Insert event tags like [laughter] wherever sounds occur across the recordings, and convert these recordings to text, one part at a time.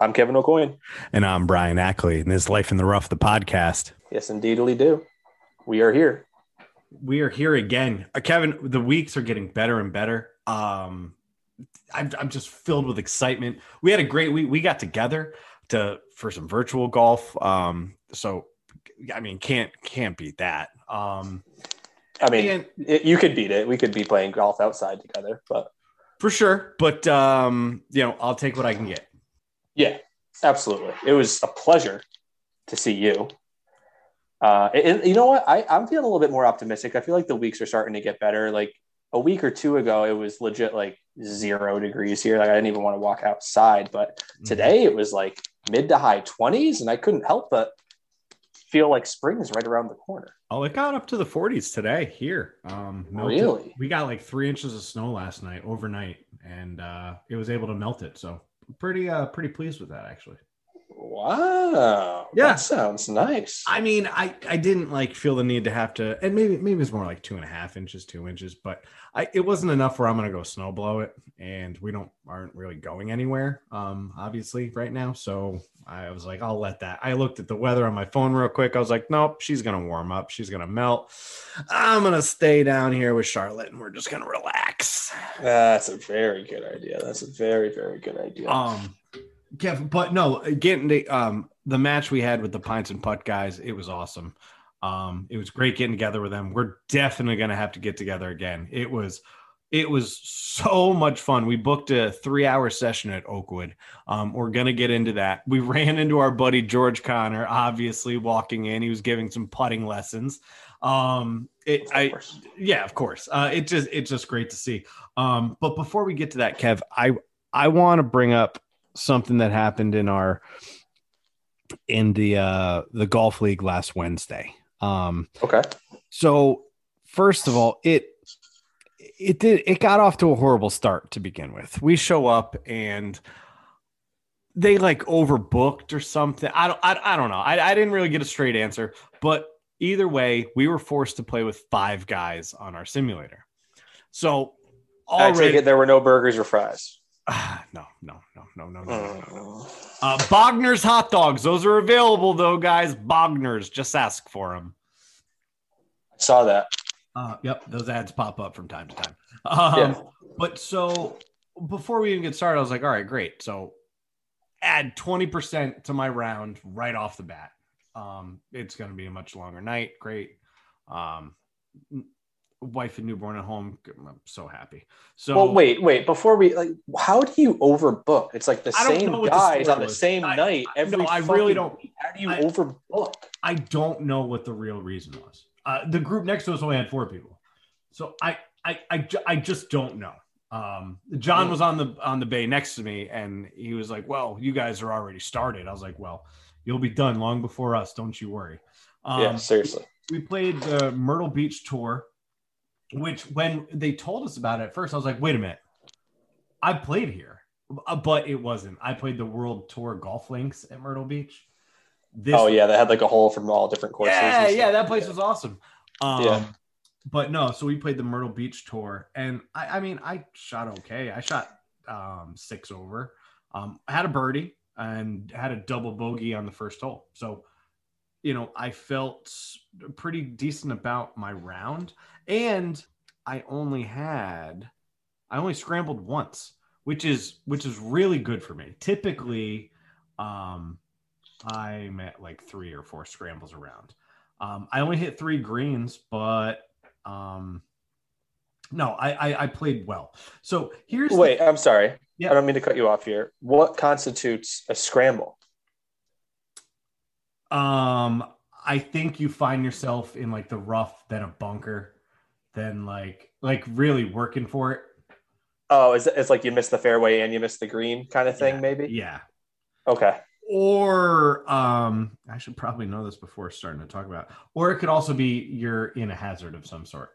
I'm Kevin O'Coin. And I'm Brian Ackley, and this Life in the Rough, the podcast. Yes, indeed, we do. We are here. We are here again. Uh, Kevin, the weeks are getting better and better. Um, I'm, I'm just filled with excitement. We had a great week. We got together to for some virtual golf. Um, so I mean, can't can't beat that. Um, I mean, and, it, you could beat it. We could be playing golf outside together, but for sure. But um, you know, I'll take what I can get. Yeah, absolutely. It was a pleasure to see you. Uh, and, you know what? I, I'm feeling a little bit more optimistic. I feel like the weeks are starting to get better. Like a week or two ago, it was legit like zero degrees here. Like I didn't even want to walk outside. But mm-hmm. today it was like mid to high 20s, and I couldn't help but feel like spring is right around the corner. Oh, it got up to the 40s today here. Um, melted. Really? We got like three inches of snow last night overnight, and uh, it was able to melt it. So pretty uh pretty pleased with that actually. Wow. Yeah. That sounds nice. I mean, I, I didn't like feel the need to have to, and maybe, maybe it's more like two and a half inches, two inches, but I, it wasn't enough where I'm going to go snow blow it. And we don't, aren't really going anywhere. Um, obviously right now. So I was like, I'll let that. I looked at the weather on my phone real quick. I was like, nope, she's going to warm up. She's going to melt. I'm going to stay down here with Charlotte and we're just going to relax. That's a very good idea. That's a very, very good idea. Um, Kev, but no, getting the um the match we had with the Pints and Putt guys, it was awesome. Um, it was great getting together with them. We're definitely gonna have to get together again. It was it was so much fun. We booked a three hour session at Oakwood. Um, we're going to get into that. We [laughs] ran into our buddy George Connor, obviously walking in. He was giving some putting lessons. Um, it, I, yeah, of course. Uh, it just, it's just great to see. Um, but before we get to that, Kev, I, I want to bring up something that happened in our in the uh the golf league last Wednesday. Um okay. So first of all, it it did it got off to a horrible start to begin with. We show up and they like overbooked or something. I don't I, I don't know. I, I didn't really get a straight answer, but either way, we were forced to play with five guys on our simulator. So already, I take it there were no burgers or fries. Uh, no, no, no, no, no, no. no. Uh, Bogner's hot dogs. Those are available though, guys. Bogner's. Just ask for them. I saw that. Uh, yep, those ads pop up from time to time. Um, yeah. But so before we even get started, I was like, all right, great. So add 20% to my round right off the bat. Um, it's going to be a much longer night. Great. Um, wife and newborn at home. I'm so happy. So well, wait, wait. Before we like, how do you overbook? It's like the same guys the on the same I, night every. No, I really don't. Week. How do you I, overbook? I don't know what the real reason was. Uh, the group next to us only had four people, so I, I, I, I just don't know. Um, John was on the on the bay next to me, and he was like, "Well, you guys are already started." I was like, "Well, you'll be done long before us. Don't you worry." Um, yeah, seriously. We played the Myrtle Beach tour which when they told us about it at first, I was like, wait a minute, I played here, uh, but it wasn't. I played the World Tour golf links at Myrtle Beach. This, oh yeah, they had like a hole from all different courses. Yeah, yeah, that place was awesome. Um, yeah. But no, so we played the Myrtle Beach tour, and I, I mean, I shot okay. I shot um, six over. Um, I had a birdie and had a double bogey on the first hole. So you know, I felt pretty decent about my round. And I only had, I only scrambled once, which is, which is really good for me. Typically, um, I'm at like three or four scrambles around. Um, I only hit three greens, but um, no, I, I, I played well. So here's wait, the, I'm sorry. Yeah. I don't mean to cut you off here. What constitutes a scramble? Um, I think you find yourself in like the rough, then a bunker, then like like really working for it. Oh, it's, it's like you miss the fairway and you miss the green kind of thing, yeah. maybe. Yeah. Okay. Or um, I should probably know this before starting to talk about. It. Or it could also be you're in a hazard of some sort.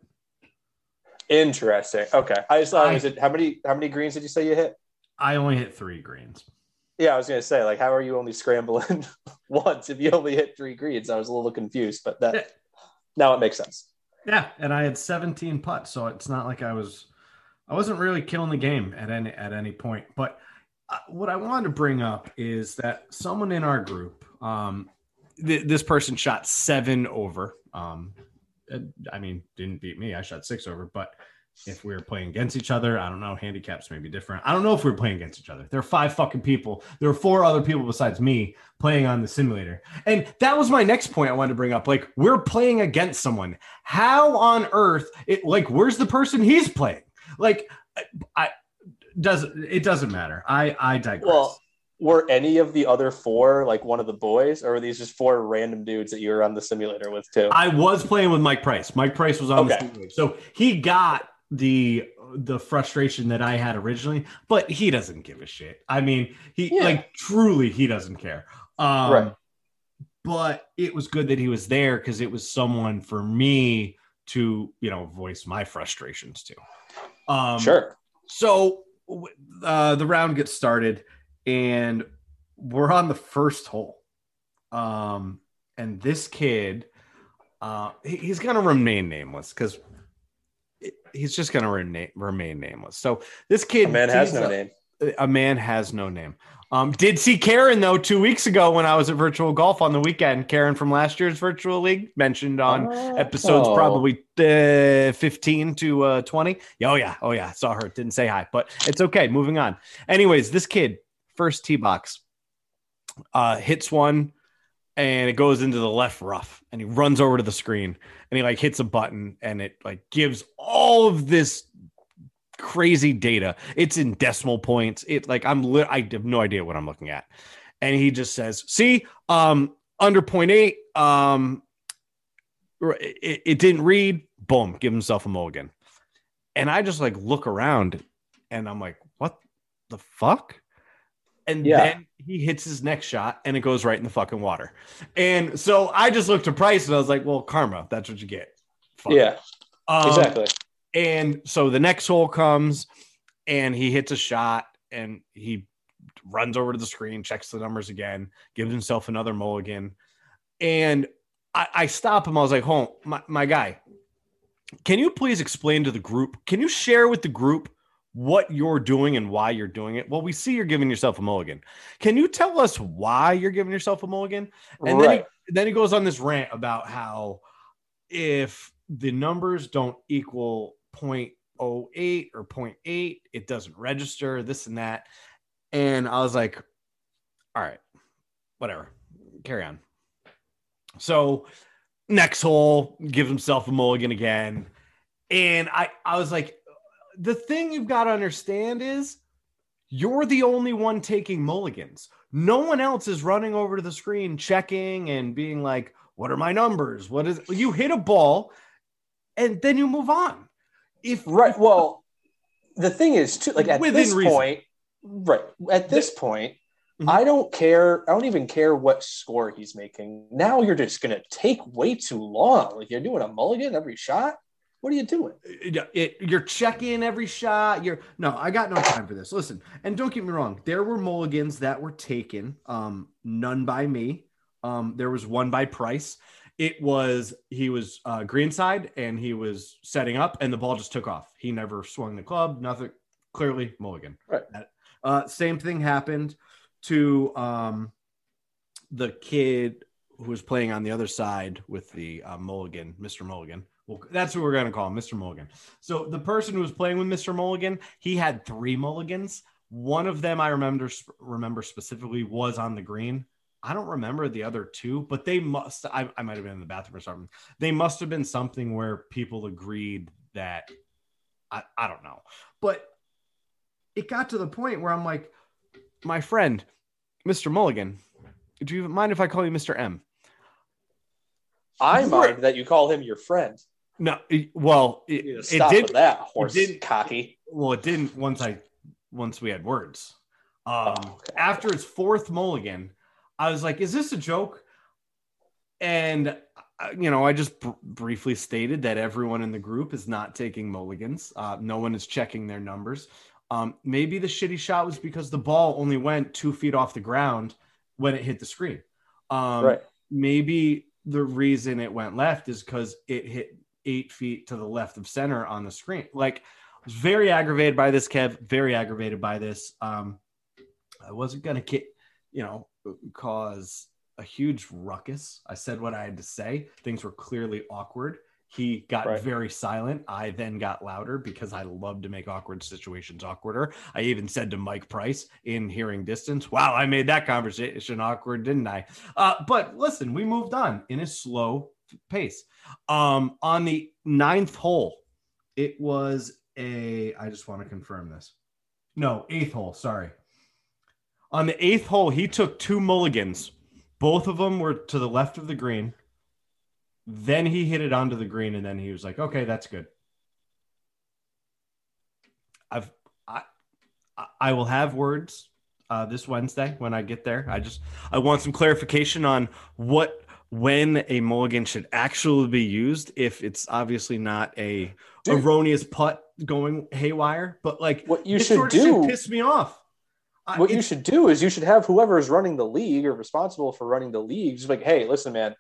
Interesting. Okay. I just thought I, was it how many how many greens did you say you hit? I only hit three greens. Yeah, I was gonna say, like, how are you only scrambling [laughs] once if you only hit three greens? I was a little confused, but that yeah. now it makes sense. Yeah, and I had 17 putts, so it's not like I was I wasn't really killing the game at any at any point. But uh, what I wanted to bring up is that someone in our group, um, th- this person shot seven over. Um, I mean, didn't beat me. I shot six over, but if we were playing against each other, I don't know. Handicaps may be different. I don't know if we are playing against each other. There are five fucking people. There are four other people besides me playing on the simulator. And that was my next point I wanted to bring up. Like, we're playing against someone. How on earth, it like, where's the person he's playing? Like, I, I does it doesn't matter. I I digress. Well, were any of the other four like one of the boys, or were these just four random dudes that you were on the simulator with too? I was playing with Mike Price. Mike Price was on okay. the simulator, so he got the the frustration that I had originally, but he doesn't give a shit. I mean, he yeah. like truly he doesn't care. Um, right. But it was good that he was there because it was someone for me to you know voice my frustrations to. Um, sure. So uh, the round gets started, and we're on the first hole. Um, and this kid, uh, he, he's gonna remain nameless because he's just gonna remain, remain nameless. So this kid, a man has no a, name. A man has no name. Um, did see Karen though two weeks ago when I was at virtual golf on the weekend. Karen from last year's virtual league mentioned on oh. episodes probably uh, 15 to uh, 20. Oh yeah, oh yeah, saw her. Didn't say hi, but it's okay. Moving on. Anyways, this kid first tee box uh, hits one and it goes into the left rough and he runs over to the screen and he like hits a button and it like gives all of this crazy data. It's in decimal points. It like I'm li- I have no idea what I'm looking at. And he just says, "See, um under point eight um it, it didn't read. Boom, give himself a mulligan." And I just like look around and I'm like, "What the fuck?" And yeah. then he hits his next shot and it goes right in the fucking water. And so I just looked to Price and I was like, well, karma, that's what you get. Fuck. Yeah. Um, exactly. And so the next hole comes and he hits a shot and he runs over to the screen, checks the numbers again, gives himself another mulligan. And I, I stop him. I was like, "Home, my, my guy, can you please explain to the group? Can you share with the group what you're doing and why you're doing it? Well, we see you're giving yourself a mulligan. Can you tell us why you're giving yourself a mulligan? And right. then, he, then he goes on this rant about how if the numbers don't equal 0.08 or 0.8. It doesn't register, this and that. And I was like, all right, whatever, carry on. So next hole, gives himself a mulligan again. And I, I was like, the thing you've got to understand is you're the only one taking mulligans. No one else is running over to the screen, checking and being like, what are my numbers? What is you hit a ball and then you move on if right well the thing is too like at this reason. point right at this point mm-hmm. i don't care i don't even care what score he's making now you're just gonna take way too long like you're doing a mulligan every shot what are you doing? It, it, you're checking every shot. You're no, I got no time for this. Listen, and don't get me wrong, there were mulligans that were taken. Um, none by me. Um, there was one by Price it was he was uh, greenside and he was setting up and the ball just took off. He never swung the club, nothing. Clearly, mulligan. Right. Uh, same thing happened to um, the kid who was playing on the other side with the uh, mulligan, Mr. Mulligan. Well, that's what we're going to call him, Mr. Mulligan. So the person who was playing with Mr. Mulligan, he had three mulligans. One of them I remember remember specifically was on the green. I don't remember the other two, but they must. I, I might have been in the bathroom or something. They must have been something where people agreed that I, I don't know. But it got to the point where I'm like, my friend, Mr. Mulligan, do you mind if I call you Mr. M? I mind that you call him your friend. No, it, well, it, stop it did that horse it didn't, cocky. Well, it didn't once I once we had words. Um, oh, okay. After his fourth mulligan, I was like, is this a joke? And, uh, you know, I just br- briefly stated that everyone in the group is not taking mulligans. Uh, no one is checking their numbers. Um, maybe the shitty shot was because the ball only went two feet off the ground when it hit the screen. Um, right. Maybe the reason it went left is because it hit eight feet to the left of center on the screen. Like, I was very aggravated by this, Kev. Very aggravated by this. Um, I wasn't gonna get, you know, cause a huge ruckus. I said what I had to say. Things were clearly awkward. He got Right. very silent. I then got louder because I love to make awkward situations awkwarder. I even said to Mike Price in hearing distance, Wow, I made that conversation awkward, didn't I? Uh, but listen, we moved on in a slow pace. Um, on the ninth hole, it was a, I just want to confirm this. No, eighth hole, sorry. On the eighth hole, he took two mulligans. Both of them were to the left of the green. Then he hit it onto the green, and then he was like, "Okay, that's good." I've I I- will have words uh, this Wednesday when I get there. I just I want some clarification on what when a mulligan should actually be used. If it's obviously not a Dude. erroneous putt going haywire, but like What you should do- piss me off. What you should do is you should have whoever is running the league or responsible for running the league just like, hey, listen, man,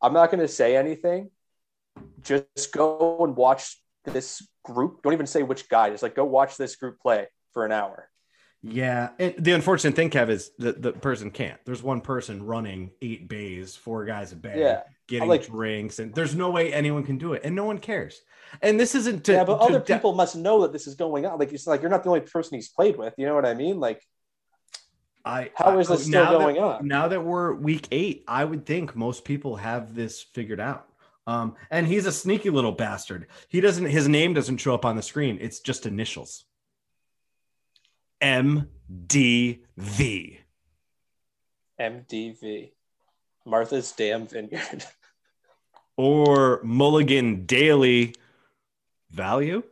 I'm not going to say anything. Just go and watch this group. Don't even say which guy. Just like go watch this group play for an hour. Yeah, and the unfortunate thing, Kev, is that the person can't. There's one person running eight bays, four guys a bay, Yeah, getting like- drinks, and there's no way anyone can do it, and no one cares. And this isn't to yeah, but to other de- people must know that this is going on. Like it's like you're not the only person he's played with. You know what I mean? Like I how is I- this still now that- going on? Now that we're week eight, I would think most people have this figured out. Um, and he's a sneaky little bastard. He doesn't. His name doesn't show up on the screen. It's just initials. M D V. MDV, Martha's Damn Vineyard. [laughs] or Mulligan Daily value.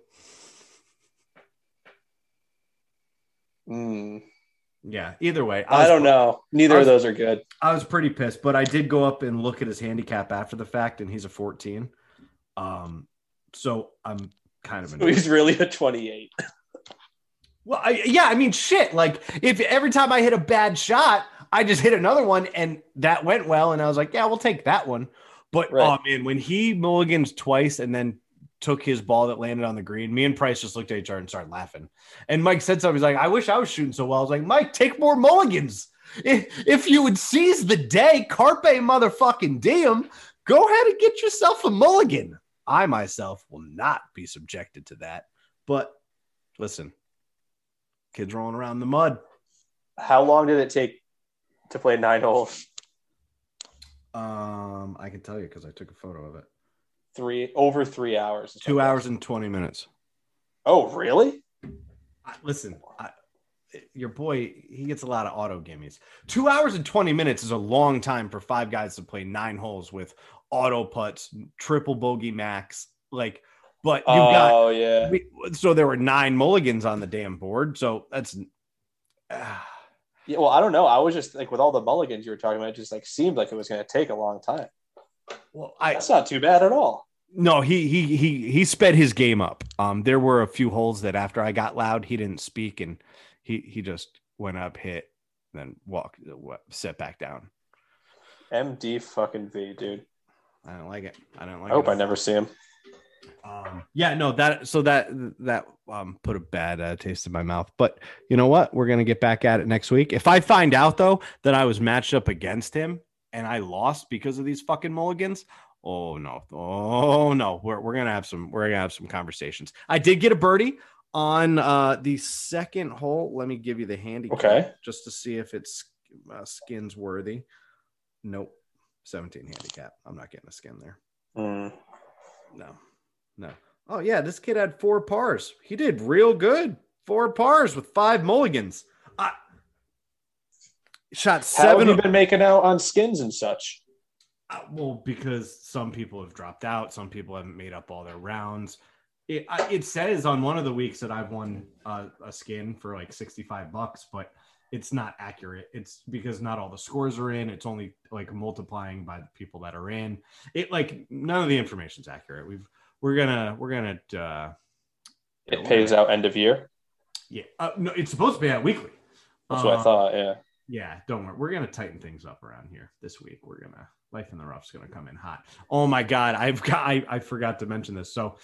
Mm, Yeah, either way, I was- don't know. Neither was- of those are good. I was pretty pissed, but I did go up and look at his handicap after the fact, and he's a 14. Um, so I'm kind of [laughs] annoyed. He's really a 28. [laughs] Well, I, yeah, I mean, shit. Like, if every time I hit a bad shot, I just hit another one, and that went well, and I was like, yeah, we'll take that one. But Right. oh man, when he mulligans twice and then took his ball that landed on the green, me and Price just looked at each other and started laughing. And Mike said something. He's like, "I wish I was shooting so well." I was like, "Mike, take more mulligans. If, if you would seize the day, carpe motherfucking diem, go ahead and get yourself a mulligan." I myself will not be subjected to that. But listen, kids rolling around in the mud. How long did it take to play nine holes? Um, I can tell you because I took a photo of it. Three over three hours. Two hours and twenty minutes. Oh, really? I, listen, I, your boy, he gets a lot of auto gimmies. Two hours and 20 minutes is a long time for five guys to play nine holes with auto putts, triple bogey max. Like, but you got, oh yeah. we, so there were nine mulligans on the damn board. So that's, ah, Yeah, well, I don't know. I was just like with all the mulligans you were talking about, it just like seemed like it was going to take a long time. well, I, That's not too bad at all. no, he, he, he, he sped his game up. Um, there were a few holes that after I got loud, he didn't speak and he, he just went up, hit, then walked, set back down. MD fucking V, dude. I don't like it. I don't like it. I hope it. I never see him. Um, yeah, no, that so that that um put a bad uh, taste in my mouth. But you know what? We're gonna get back at it next week. If I find out though that I was matched up against him and I lost because of these fucking mulligans, oh no, oh no, we're we're gonna have some we're gonna have some conversations. I did get a birdie on uh the second hole. Let me give you the handicap Okay. just to see if it's uh, skins worthy. Nope, seventeen handicap. I'm not getting a skin there. Mm. No, no. Oh yeah, this kid had four pars. He did real good. Four pars with five mulligans. I shot How have seven. you been making out on skins and such? Uh, well, because some people have dropped out, some people haven't made up all their rounds. It, I, it says on one of the weeks that I've won uh, a skin for like sixty-five bucks, but it's not accurate. It's because not all the scores are in. It's only like multiplying by the people that are in. It like none of the information's accurate. We've we're gonna we're gonna uh, It pays out end of year. Yeah, uh, no, it's supposed to be out weekly. That's what I Uh, thought. Yeah. Yeah, don't worry. We're gonna tighten things up around here this week. We're gonna life in the rough's gonna come in hot. Oh my god, I've got I, I forgot to mention this. So,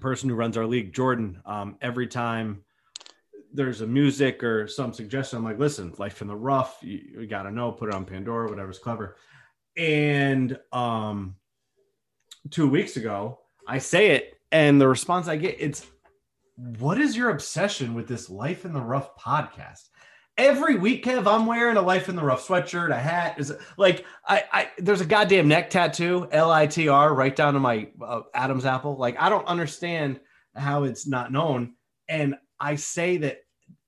person who runs our league, Jordan, um, every time there's a music or some suggestion. I'm like, listen, life in the rough. You, you got to know. Put it on Pandora, whatever's clever. And um, two weeks ago, I say it, and the response I get, it's, what is your obsession with this Life in the Rough podcast? Every week, Kev, I'm wearing a Life in the Rough sweatshirt, a hat. Is like I, I there's a goddamn neck tattoo, L I T R, right down to my uh, Adam's apple. Like I don't understand how it's not known. And I say that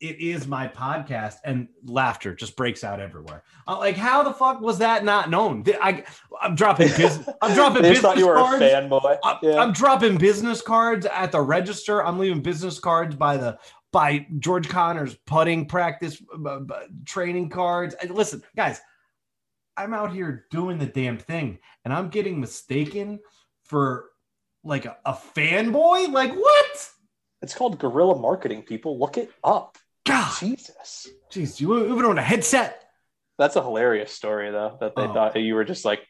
it is my podcast, and laughter just breaks out everywhere. Uh, like, how the fuck was that not known? I, I'm dropping [laughs] business. I'm dropping business thought you were cards. a fanboy. I, yeah. I'm dropping business cards at the register. I'm leaving business cards by the by George Connor's putting practice uh, training cards. And listen, guys, I'm out here doing the damn thing, and I'm getting mistaken for like a, a fanboy. Like what? It's called guerrilla marketing. People look it up. God, Jesus, jeez, you even on a headset. That's a hilarious story, though. That they oh. thought you were just like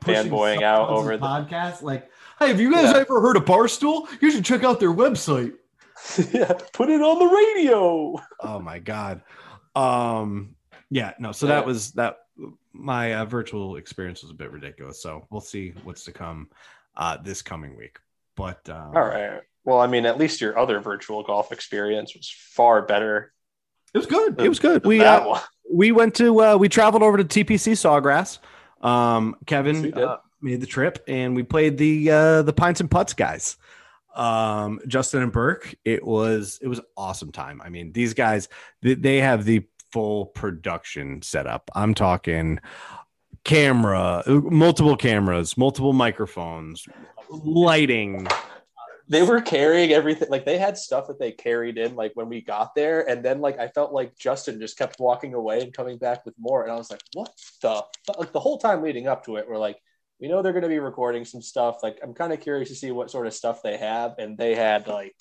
fanboying out over the podcast. Like, hey, have you guys yeah. ever heard of Barstool? You should check out their website. [laughs] yeah, put it on the radio. Oh my god. Um, yeah, no. So yeah. that was that. My uh, virtual experience was a bit ridiculous. So we'll see what's to come uh, this coming week. But um, all right. Well, I mean, at least your other virtual golf experience was far better. It was good. It was good. We uh, we went to uh, we traveled over to TPC Sawgrass. Um, Kevin uh, made the trip, and we played the uh, the Pints and Putts guys. Um, Justin and Burke. It was it was awesome time. I mean, these guys they, they have the full production setup. I'm talking camera, multiple cameras, multiple microphones, lighting, they were carrying everything like they had stuff that they carried in like when we got there and then like i felt like justin just kept walking away and coming back with more and i was like what the like the whole time leading up to it we're like we know they're going to be recording some stuff like i'm kind of curious to see what sort of stuff they have and they had like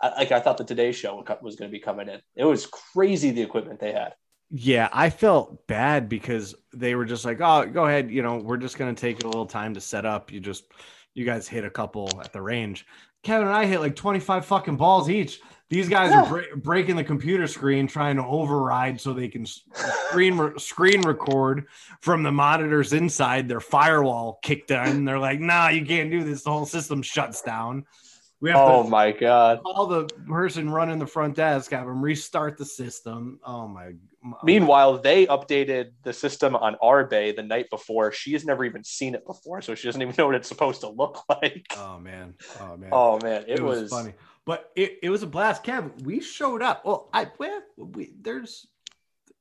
I, like i thought the today show was going to be coming in it was crazy the equipment they had yeah, I felt bad because they were just like, "Oh, go ahead, you know, we're just going to take a little time to set up. You just you guys hit a couple at the range. Kevin and I hit like 25 fucking balls each. These guys yeah. are breaking the computer screen trying to override so they can screen re- screen record from the monitors inside. Their firewall kicked in. They're like, "Nah, you can't do this. The whole system shuts down." We have oh to my god! Call the person running the front desk, have them restart the system. Oh my! Meanwhile, they updated the system on our bay the night before. She has never even seen it before, so she doesn't even know what it's supposed to look [laughs] like. Oh man! Oh man! Oh man! It, it was, was, funny, but it, it was a blast. Kev, we showed up. Well, I well, we there's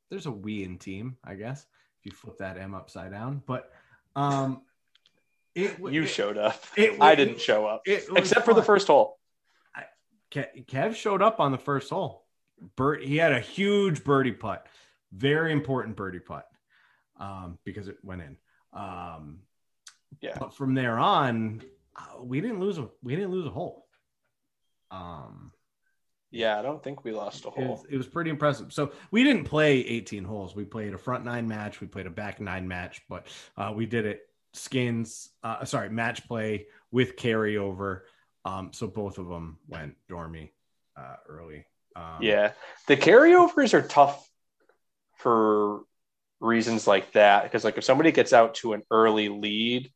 there's a we in team, I guess. If you flip that M upside down, but um it, you it, showed up. It, I didn't show up, except for the first hole. I, Kev showed up on the first hole. Bert, he had a huge birdie putt, very important birdie putt, um, because it went in. Um, yeah. But from there on, uh, we didn't lose a we didn't lose a hole. Um, yeah, I don't think we lost a hole. It was, it was, pretty impressive. So we didn't play 18 holes. We played a front nine match. We played a back nine match, but uh, we did it skins, uh, sorry, match play with carryover. Um, so both of them went dormy uh, early. Um, yeah, the carryovers are tough for reasons like that because, like, if somebody gets out to an early lead,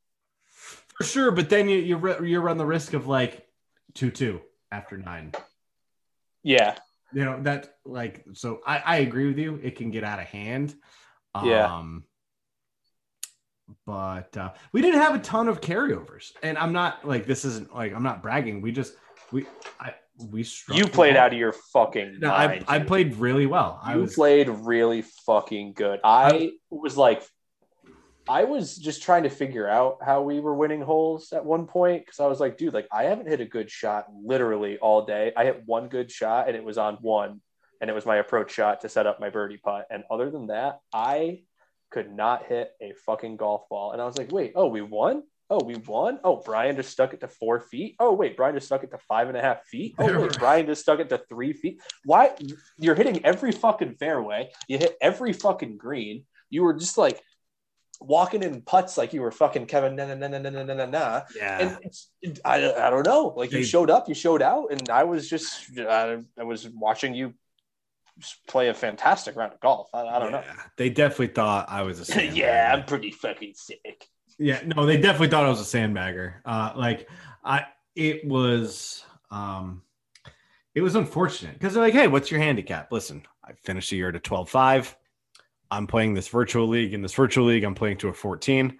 for sure, but then you you, you run the risk of like two two after nine. Yeah, you know that like so. I I agree with you. It can get out of hand. Yeah. Um, but uh, we didn't have a ton of carryovers, and I'm not like this isn't like I'm not bragging. We just we I we you played out of your fucking no, mind, I, I played really well. You I was, played really fucking good. I, I was like, I was just trying to figure out how we were winning holes at one point because I was like, dude, like I haven't hit a good shot literally all day. I hit one good shot and it was on one, and it was my approach shot to set up my birdie putt. And other than that, I could not hit a fucking golf ball. And I was like, wait, oh, we won? Oh, we won. Oh, Brian just stuck it to four feet. Oh, wait, Brian just stuck it to five and a half feet. Oh, wait, Brian just stuck it to three feet. Why? You're hitting every fucking fairway. You hit every fucking green. You were just like walking in putts like you were fucking Kevin. Nah, nah, nah, nah, nah, nah, nah. Yeah. And I, I don't know. Like you showed up, you showed out, and I was just I, I was watching you play a fantastic round of golf. I, I don't yeah, know. They definitely thought I was a. [laughs] yeah, I'm pretty fucking sick. Yeah, no, they definitely thought I was a sandbagger. Uh, like I, it was, um, it was unfortunate because they're like, "Hey, what's your handicap?" Listen, I finished the year at a 12-5. I'm playing this virtual league. In this virtual league, I'm playing to a 14.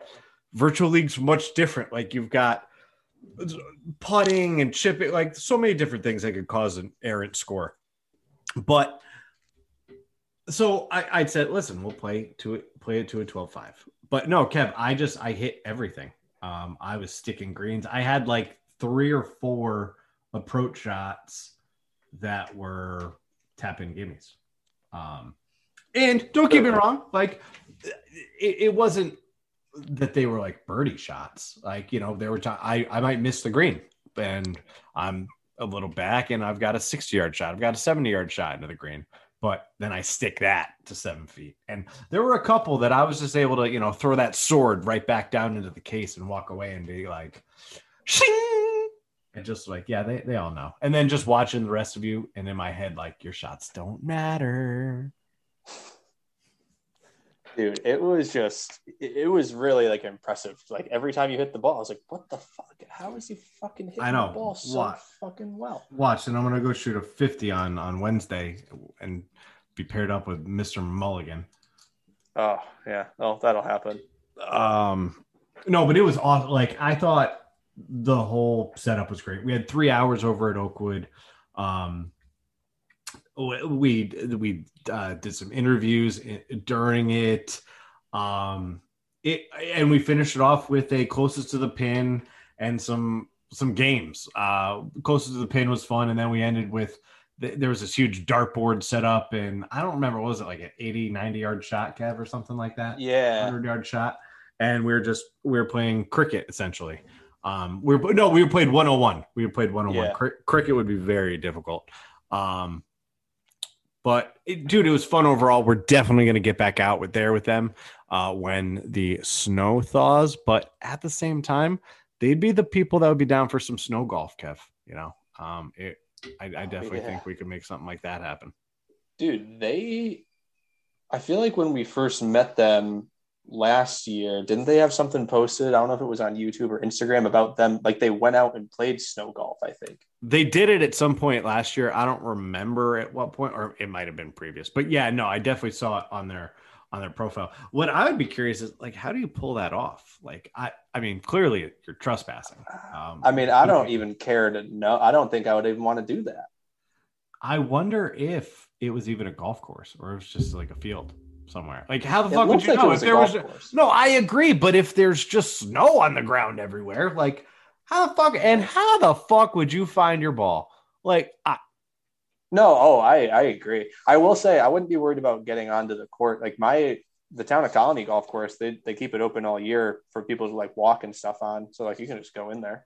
Virtual league's much different. Like you've got putting and chipping, like so many different things that could cause an errant score. But so I, I said, listen, we'll play to it, play it to a 12-5. But no, Kev, I just I hit everything. Um, I was sticking greens. I had like three or four approach shots that were tap in gimmies. Um, and don't get me wrong, like it, it wasn't that they were like birdie shots. Like, you know, there were, t- I, I might miss the green and I'm a little back and I've got a 60 yard shot. I've got a 70 yard shot into the green, but then I stick that to seven feet. And there were a couple that I was just able to, you know, throw that sword right back down into the case and walk away and be like, shing. And just like, yeah, they, they all know. And then just watching the rest of you and in my head, like, your shots don't matter. Dude, it was just it was really like impressive. Like every time you hit the ball, I was like, what the fuck? How is he fucking hitting I know. the ball so What? fucking well? Watch, and I'm gonna go shoot a 50 on on Wednesday and be paired up with Mr. Mulligan. Oh yeah. Oh, that'll happen. Um, no, but it was awesome. Like I thought the whole setup was great. We had three hours over at Oakwood. Um, we we uh, did some interviews during it. Um, it and we finished it off with a closest to the pin and some some games. Uh, closest to the pin was fun, and then we ended with th- there was this huge dartboard set up, and I don't remember what was it like an 80, 90 yard shot, Kev, or something like that Yeah. hundred yard shot, and we were just we were playing cricket essentially. Um, we were no, we were played one hundred one. We played one hundred Yeah. one. Cricket would be very difficult. Um, but it, dude, it was fun overall. We're definitely going to get back out with there with them uh, when the snow thaws. But at the same time, they'd be the people that would be down for some snow golf, Kev. You know, um, it. I, I definitely yeah. think we could make something like that happen. Dude, they I feel like when we first met them last year, didn't they have something posted? I don't know if it was on YouTube or Instagram about them. Like they went out and played snow golf, I think. They did it at some point last year. I don't remember at what point, or it might have been previous. But yeah, no, I definitely saw it on their on their profile. What I would be curious is like, how do you pull that off? Like, I I mean, clearly you're trespassing. Um, I mean, I don't even care to know. I don't think I would even want to do that. I wonder if it was even a golf course or it was just like a field somewhere. Like, how the It fuck would you like know if there was? Course. no, I agree. But if there's just snow on the ground everywhere, like, how the fuck and how the fuck would you find your ball? Like, I, No, oh, I I agree. I will say I wouldn't be worried about getting onto the court. Like my the town of Colony golf course, they they keep it open all year for people to like walk and stuff on. So like you can just go in there.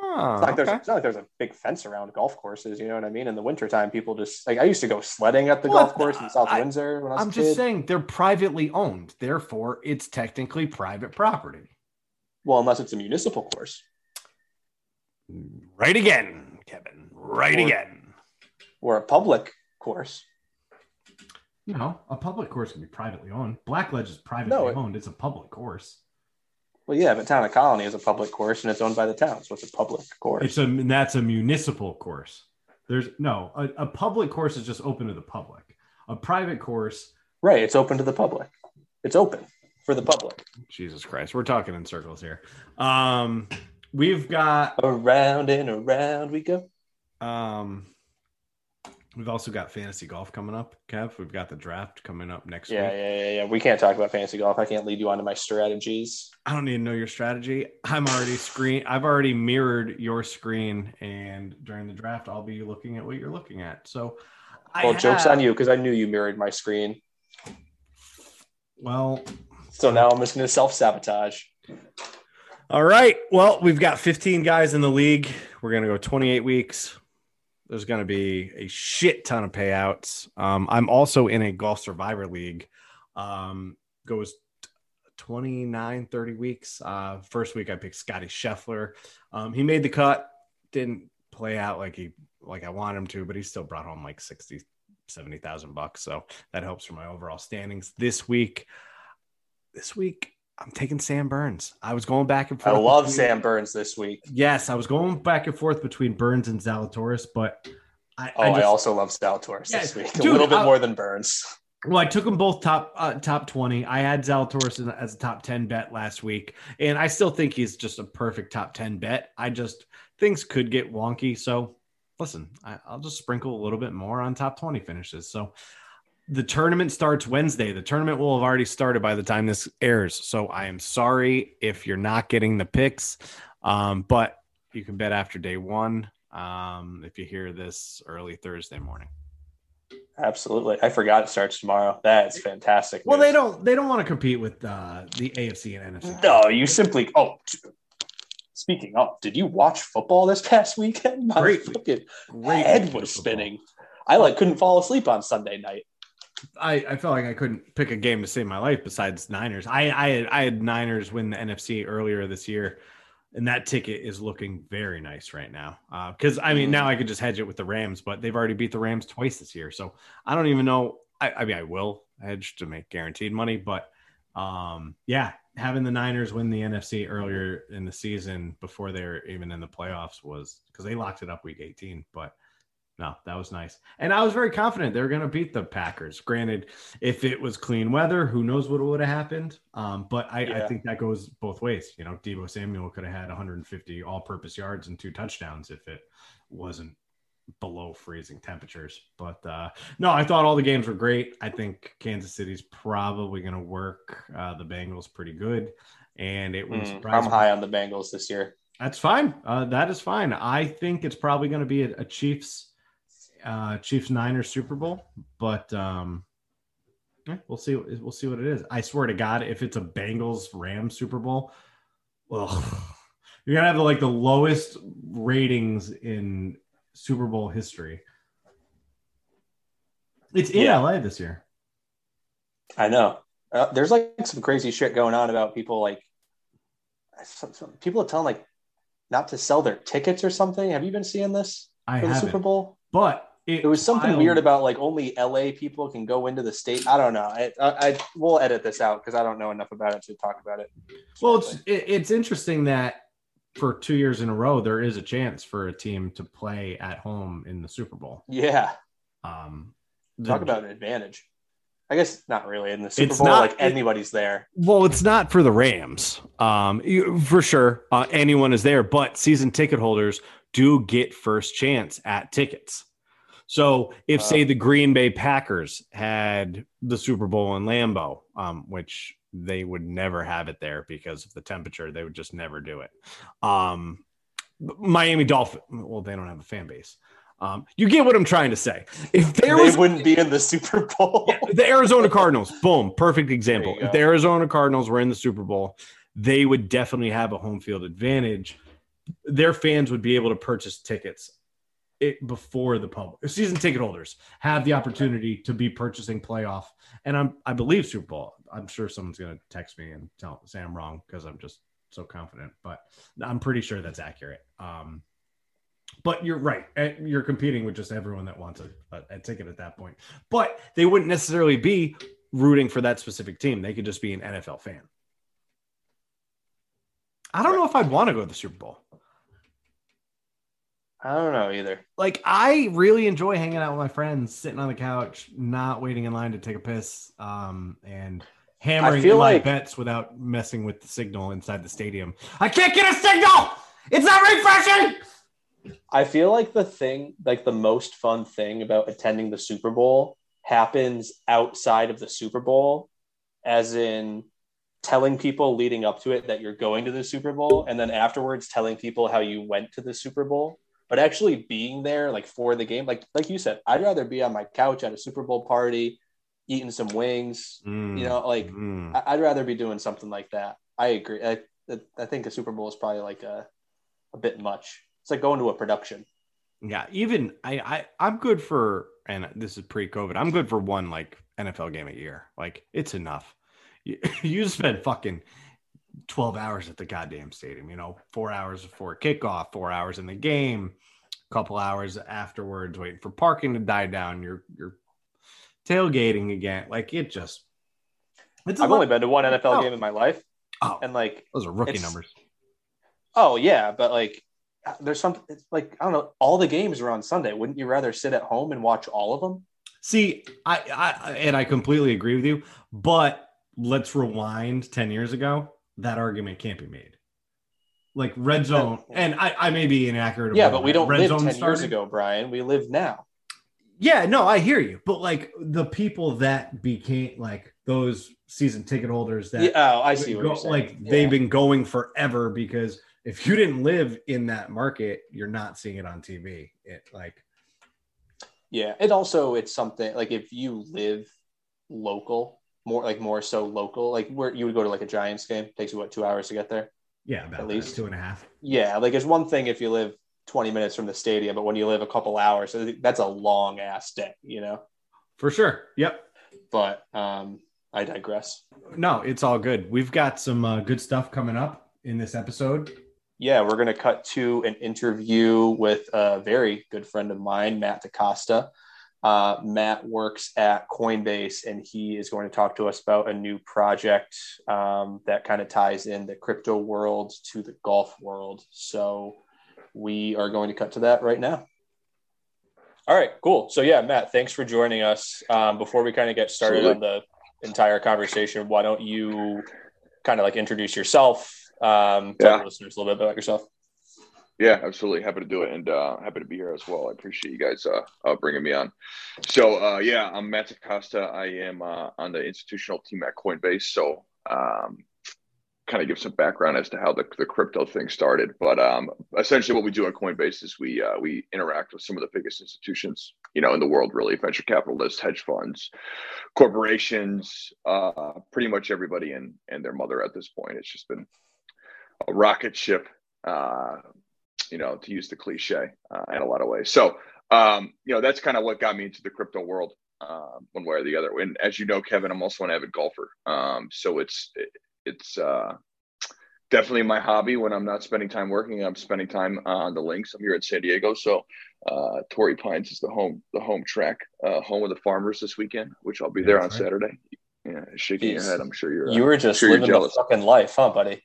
Oh, It's not like there's it's not like there's a big fence around golf courses. You know what I mean? In the wintertime, people just like I used to go sledding at the Well, golf course in South I- Windsor when I was I'm a just kid. saying they're privately owned, therefore it's technically private property. Well, unless it's a municipal course Right again, Kevin. Right Or- again. or a public course. No, a public course can be privately owned. Blackledge is privately No, it- owned. It's a public course. Well, yeah, but town of Colony is a public course and it's owned by the town, so it's a public course. It's a and that's a municipal course. There's no a, a public course is just open to the public. A private course, right. It's open to the public. It's open for the public. Jesus Christ, we're talking in circles here. Um, we've got Around and around we go. um, we've also got fantasy golf coming up. Kev, we've got the draft coming up next Yeah, week. yeah, yeah, yeah. We can't talk about fantasy golf. I can't lead you onto my strategies. I don't need to know your strategy. I'm already screen. I've already mirrored your screen, and during the draft, I'll be looking at what you're looking at. So, I Well, joke's have- on you because I knew you mirrored my screen. Well, So now I'm just going to self sabotage. all right. Well, we've got 15 guys in the league. We're gonna go 28 weeks. There's gonna be a shit ton of payouts. Um, I'm also in a golf survivor league. Um, goes 29, 30 weeks. Uh, first week I picked Scottie Scheffler. Um, he made the cut, didn't play out like he like I want him to, but he still brought home like 60, 70,000 bucks. So that helps for my overall standings this week. This week, I'm taking Sam Burns. I was going back and forth. I love between, Sam Burns this week. Yes, I was going back and forth between Burns and Zalatoris, but I, oh, I, just, I also love Zalatoris yeah, this week. Dude, a little bit I, more than Burns. Well, I took them both top uh, top twenty. I had Zalatoris as a top ten bet last week, and I still think he's just a perfect top ten bet. I just things could get wonky, so listen, I, will just sprinkle a little bit more on top twenty finishes. So the tournament starts Wednesday. The tournament will have already started by the time this airs. So I am sorry if you're not getting the picks, um, but you can bet after day one um, if you hear this early Thursday morning. Absolutely. I forgot it starts tomorrow. That's fantastic. Well, they don't they don't want to compete with uh, the AFC and NFC. No, you simply oh speaking of, did you watch football this past weekend? [laughs] My great, fucking great head was spinning. I like couldn't fall asleep on Sunday night. I, I felt like I couldn't pick a game to save my life besides Niners. I I had, I had Niners win the NFC earlier this year and that ticket is looking very nice right now. Because uh, I mean, now I could just hedge it with the Rams, but they've already beat the Rams twice this year, so I don't even know. I, I mean, I will hedge to make guaranteed money, but um, yeah, having the Niners win the NFC earlier in the season before they're even in the playoffs was because they locked it up week 18, but no, that was nice. And I was very confident they were going to beat the Packers. Granted, if it was clean weather, who knows what would have happened. Um, but I, yeah. I, think that goes both ways. You know, Deebo Samuel could have had 150 all purpose yards and two touchdowns if it wasn't below freezing temperatures. But uh, no, I thought all the games were great. I think Kansas City's probably going to work uh, the Bengals pretty good. And it was mm, I'm high on the Bengals this year. That's fine. Uh, that is fine. I think it's probably going to be a, a Chiefs uh, Chiefs Niners Super Bowl, but um, we'll see. We'll see what it is. I swear to God, if it's a Bengals Rams Super Bowl, well, [laughs] you're gonna have the, like the lowest ratings in Super Bowl history. It's in yeah. LA this year. I know. Uh, there's like some crazy shit going on about people like some, some, people are telling like not to sell their tickets or something. Have you been seeing this I for the Super Bowl? But it, was something wild. weird about like only LA people can go into the state. I don't know. I, I, I will edit this out because I don't know enough about it to talk about it. Well, it's it, it's interesting that for two years in a row there is a chance for a team to play at home in the Super Bowl. Yeah. Um, the, talk about an advantage. I guess not really in the Super Bowl. Not, like anybody's there. Well, it's not for the Rams, um, you, for sure. Uh, anyone is there, but season ticket holders do get first chance at tickets. So if, uh, say, the Green Bay Packers had the Super Bowl in Lambeau, um, which they would never have it there because of the temperature, they would just never do it. Um, Miami Dolphin, well, they don't have a fan base. Um, you get what I'm trying to say. If there they was, wouldn't be in the Super Bowl. yeah, the Arizona Cardinals, boom, perfect example. If the Arizona Cardinals were in the Super Bowl, they would definitely have a home field advantage. Their fans would be able to purchase tickets it before the public season ticket holders have the opportunity to be purchasing playoff and i'm i believe super bowl. I'm sure someone's going to text me and tell say i'm wrong because i'm just so confident but i'm pretty sure that's accurate. Um but you're right eh, you're competing with just everyone that wants a, a, a ticket at that point. But they wouldn't necessarily be rooting for that specific team. They could just be an nfl fan. I don't know if i'd want to go to the super bowl I don't know either. Like I really enjoy hanging out with my friends, sitting on the couch, not waiting in line to take a piss, um, and hammering my like... bets without messing with the signal inside the stadium. I can't get a signal. It's not refreshing. I feel like the thing, like the most fun thing about attending the Super Bowl happens outside of the Super Bowl, as in telling people leading up to it that you're going to the Super Bowl, and then afterwards telling people how you went to the Super Bowl but actually being there like for the game like like you said i'd rather be on my couch at a super bowl party eating some wings mm, you know like mm. I, would rather be doing something like that. I agree. I, I think a super bowl is probably like a, a bit much. It's like going to a production. Yeah even i, I i'm good for and this is pre-covid i'm good for one like nfl game a year. Like it's enough. You, [laughs] you spend fucking 12 hours at the goddamn stadium, you know, four hours before kickoff, four hours in the game, a couple hours afterwards, waiting for parking to die down. You're, you're tailgating again. Like it just, I've only been to one NFL oh. game in my life. Oh, and like those are rookie numbers. Oh yeah, but like there's some like I don't know. All the games are on Sunday. Wouldn't you rather sit at home and watch all of them? See, I, I and I completely agree with you. But let's rewind ten years ago. That argument can't be made. Like red zone, and I, I may be inaccurate. Yeah, but we don't red live ten started. years ago, Brian. We live now. Yeah, no, I hear you. But like the people that became like those season ticket holders that yeah, oh, I see go, like yeah. they've been going forever because if you didn't live in that market, you're not seeing it on TV. It like yeah, and also it's something like if you live local, more like more so local, like where you would go to like a Giants game, takes you what two hours to get there. Yeah, at least two and a half. Yeah, like it's one thing if you live 20 minutes from the stadium, but when you live a couple hours, that's a long ass day, you know. For sure. Yep. But um, I digress. No, it's all good. We've got some uh, good stuff coming up in this episode yeah, we're going to cut to an interview with a very good friend of mine, Matt DaCosta. Uh, Matt works at Coinbase, and he is going to talk to us about a new project um, that kind of ties in the crypto world to the golf world. So we are going to cut to that right now. All right, cool. So yeah, Matt, thanks for joining us. Um, before we kind of get started Absolutely. on the entire conversation, why don't you kind of like introduce yourself, um, tell yeah. listeners a little bit about yourself. Yeah, absolutely. Happy to do it and uh, happy to be here as well. I appreciate you guys uh, uh, bringing me on. So, uh, yeah, I'm Matt Acosta. I am uh, on the institutional team at Coinbase. So, um, kind of give some background as to how the, the crypto thing started. But um, essentially, what we do at Coinbase is we uh, we interact with some of the biggest institutions, you know, in the world, really venture capitalists, hedge funds, corporations, pretty much everybody and and their mother at this point. It's just been a rocket ship, uh, you know, to use the cliche uh, in a lot of ways. So, um, you know, that's kind of what got me into the crypto world, uh, one way or the other. And as you know, Kevin, I'm also an avid golfer. Um, so it's it, it's uh, definitely my hobby when I'm not spending time working. I'm spending time on the links. I'm here in San Diego, so uh, Torrey Pines is the home the home track, uh, home of the farmers this weekend, which I'll be there on right. Saturday. Yeah, shaking Jeez. your head. I'm sure you're. You were just sure living the fucking life, huh, buddy?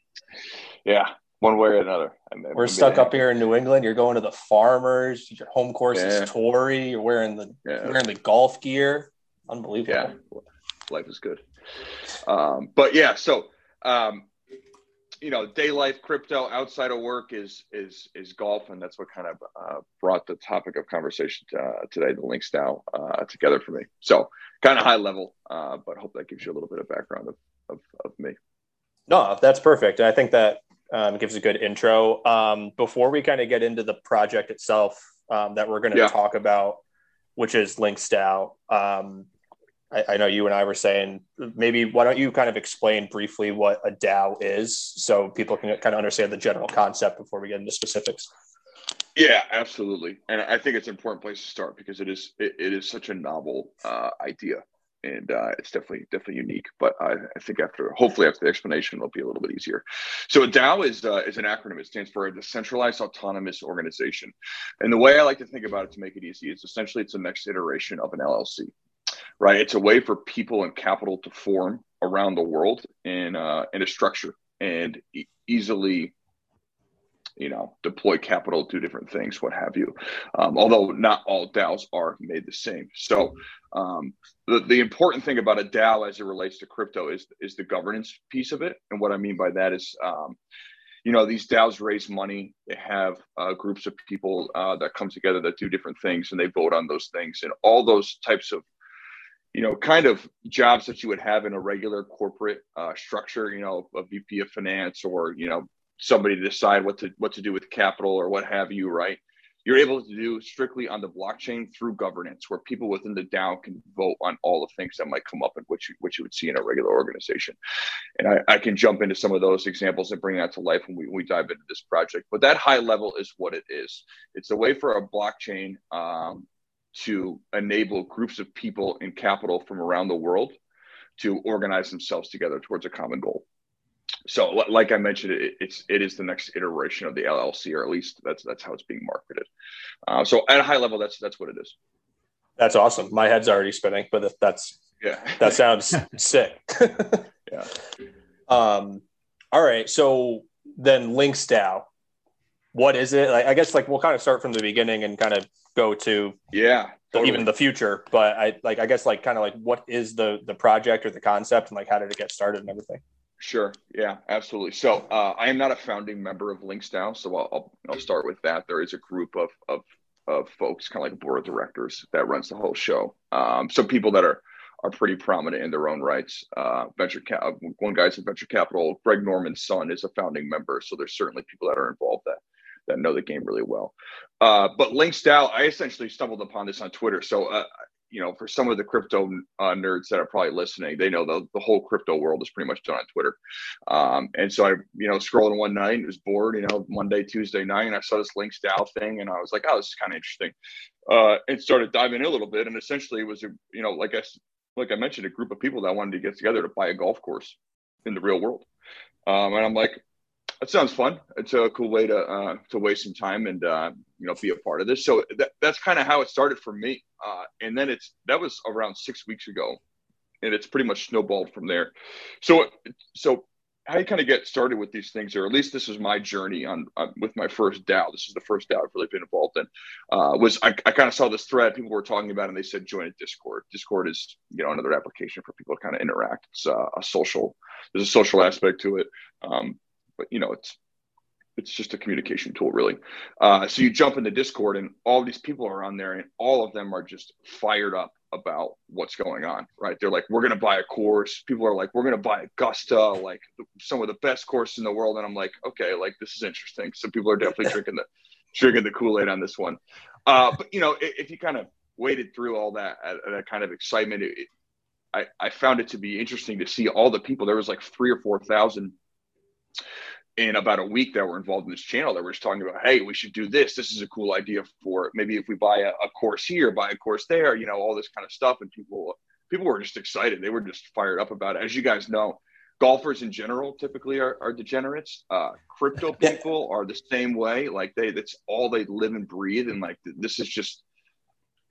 Yeah, one way or another. We're stuck up here in New England. You're going to the farmers. Your home course yeah. is Torrey. You're wearing the yeah. wearing the golf gear. Unbelievable. Yeah, life is good. Um, but yeah, so um, you know, day life, crypto outside of work is is is golf, and that's what kind of uh, brought the topic of conversation to, uh, today, the links now uh, together for me. So kind of high level, uh, but hope that gives you a little bit of background of, of, of me. No, that's perfect. I think that um, gives a good intro. Um, before we kind of get into the project itself um, that we're going to yeah. talk about, which is LinksDAO, um, I, I, know you and I were saying maybe why don't you kind of explain briefly what a DAO is so people can kind of understand the general concept before we get into specifics. Yeah, absolutely, and I think it's an important place to start because it is it, it is such a novel uh, idea and uh, it's definitely definitely unique. But I, I, think after hopefully after the explanation, it'll be a little bit easier. So a DAO is uh, is an acronym. It stands for a decentralized autonomous organization, and the way I like to think about it to make it easy is essentially it's the next iteration of an LLC, right? It's a way for people and capital to form around the world in uh, in a structure and e- easily you know, deploy capital, do different things, what have you. Um, although not all DAOs are made the same. So um, the, the important thing about a DAO as it relates to crypto is is the governance piece of it. And what I mean by that is, um, you know, these DAOs raise money. They have uh, groups of people uh, that come together that do different things, and they vote on those things. And all those types of you know, kind of jobs that you would have in a regular corporate uh, structure, you know, a VP of finance or, you know, somebody to decide what to what to do with capital or what have you, right? You're able to do strictly on the blockchain through governance, where people within the DAO can vote on all the things that might come up and which you, which you would see in a regular organization. And I, I can jump into some of those examples and bring that to life when we, we dive into this project. But that high level is what it is. It's a way for a blockchain um, to enable groups of people and capital from around the world to organize themselves together towards a common goal. So, like I mentioned, it, it's it is the next iteration of the LLC, or at least that's that's how it's being marketed. Uh, so, at a high level, that's that's what it is. That's awesome. My head's already spinning, but that's yeah, that sounds [laughs] sick. yeah. Um. All right. So then, Links DAO. What is it? Like, I guess like we'll kind of start from the beginning and kind of go to yeah totally. even the future. But I like I guess like kind of like what is the the project or the concept and like how did it get started and everything. Sure. Yeah, absolutely. So uh, I am not a founding member of Links DAO, so I'll, I'll, start with that. There is a group of of of folks, kind of like a board of directors, that runs the whole show. Um, some people that are are pretty prominent in their own rights. Uh, venture cap, one guy's in venture capital. Greg Norman's son is a founding member, so there's certainly people that are involved that that know the game really well. Uh, but Links DAO, I essentially stumbled upon this on Twitter. So uh, you know, for some of the crypto uh, nerds that are probably listening, they know the, the whole crypto world is pretty much done on Twitter. Um, and so I, you know, scrolling one night, was bored, you know, Monday, Tuesday night, and I saw this Links DAO thing, and I was like, oh, this is kind of interesting. Uh, and started diving in a little bit, and essentially it was, a, you know, like I, like I mentioned, a group of people that wanted to get together to buy a golf course in the real world. Um, and I'm like, that sounds fun. It's a cool way to uh, to waste some time and uh, you know be a part of this. So that, that's kind of how it started for me. Uh, and then it's that was around six weeks ago, and it's pretty much snowballed from there. So so how you kind of get started with these things, or at least this is my journey on, on with my first DAO. This is the first DAO I've really been involved in. Uh, was I, I kind of saw this thread people were talking about, and they said join a Discord. Discord is you know another application for people to kind of interact. It's uh, a social. There's a social aspect to it. Um, but you know, it's it's just a communication tool, really. Uh, so you jump into Discord, and all these people are on there, and all of them are just fired up about what's going on. Right? They're like, "We're going to buy a course." People are like, "We're going to buy Augusta, like some of the best courses in the world." And I'm like, "Okay, like this is interesting." So people are definitely [laughs] drinking the drinking the Kool Aid on this one. Uh, but you know, if, if, you kind of waded through all that uh, that kind of excitement, it, I, I found it to be interesting to see all the people. There was like three or four thousand in about a week that were involved in this channel that were just talking about, hey, we should do this. This is a cool idea for maybe if we buy a, a, course here, buy a course there, you know, all this kind of stuff. And people people were just excited. They were just fired up about it. As you guys know, golfers in general typically are, are degenerates. Uh, crypto people are the same way. Like they that's all they live and breathe. And like this is just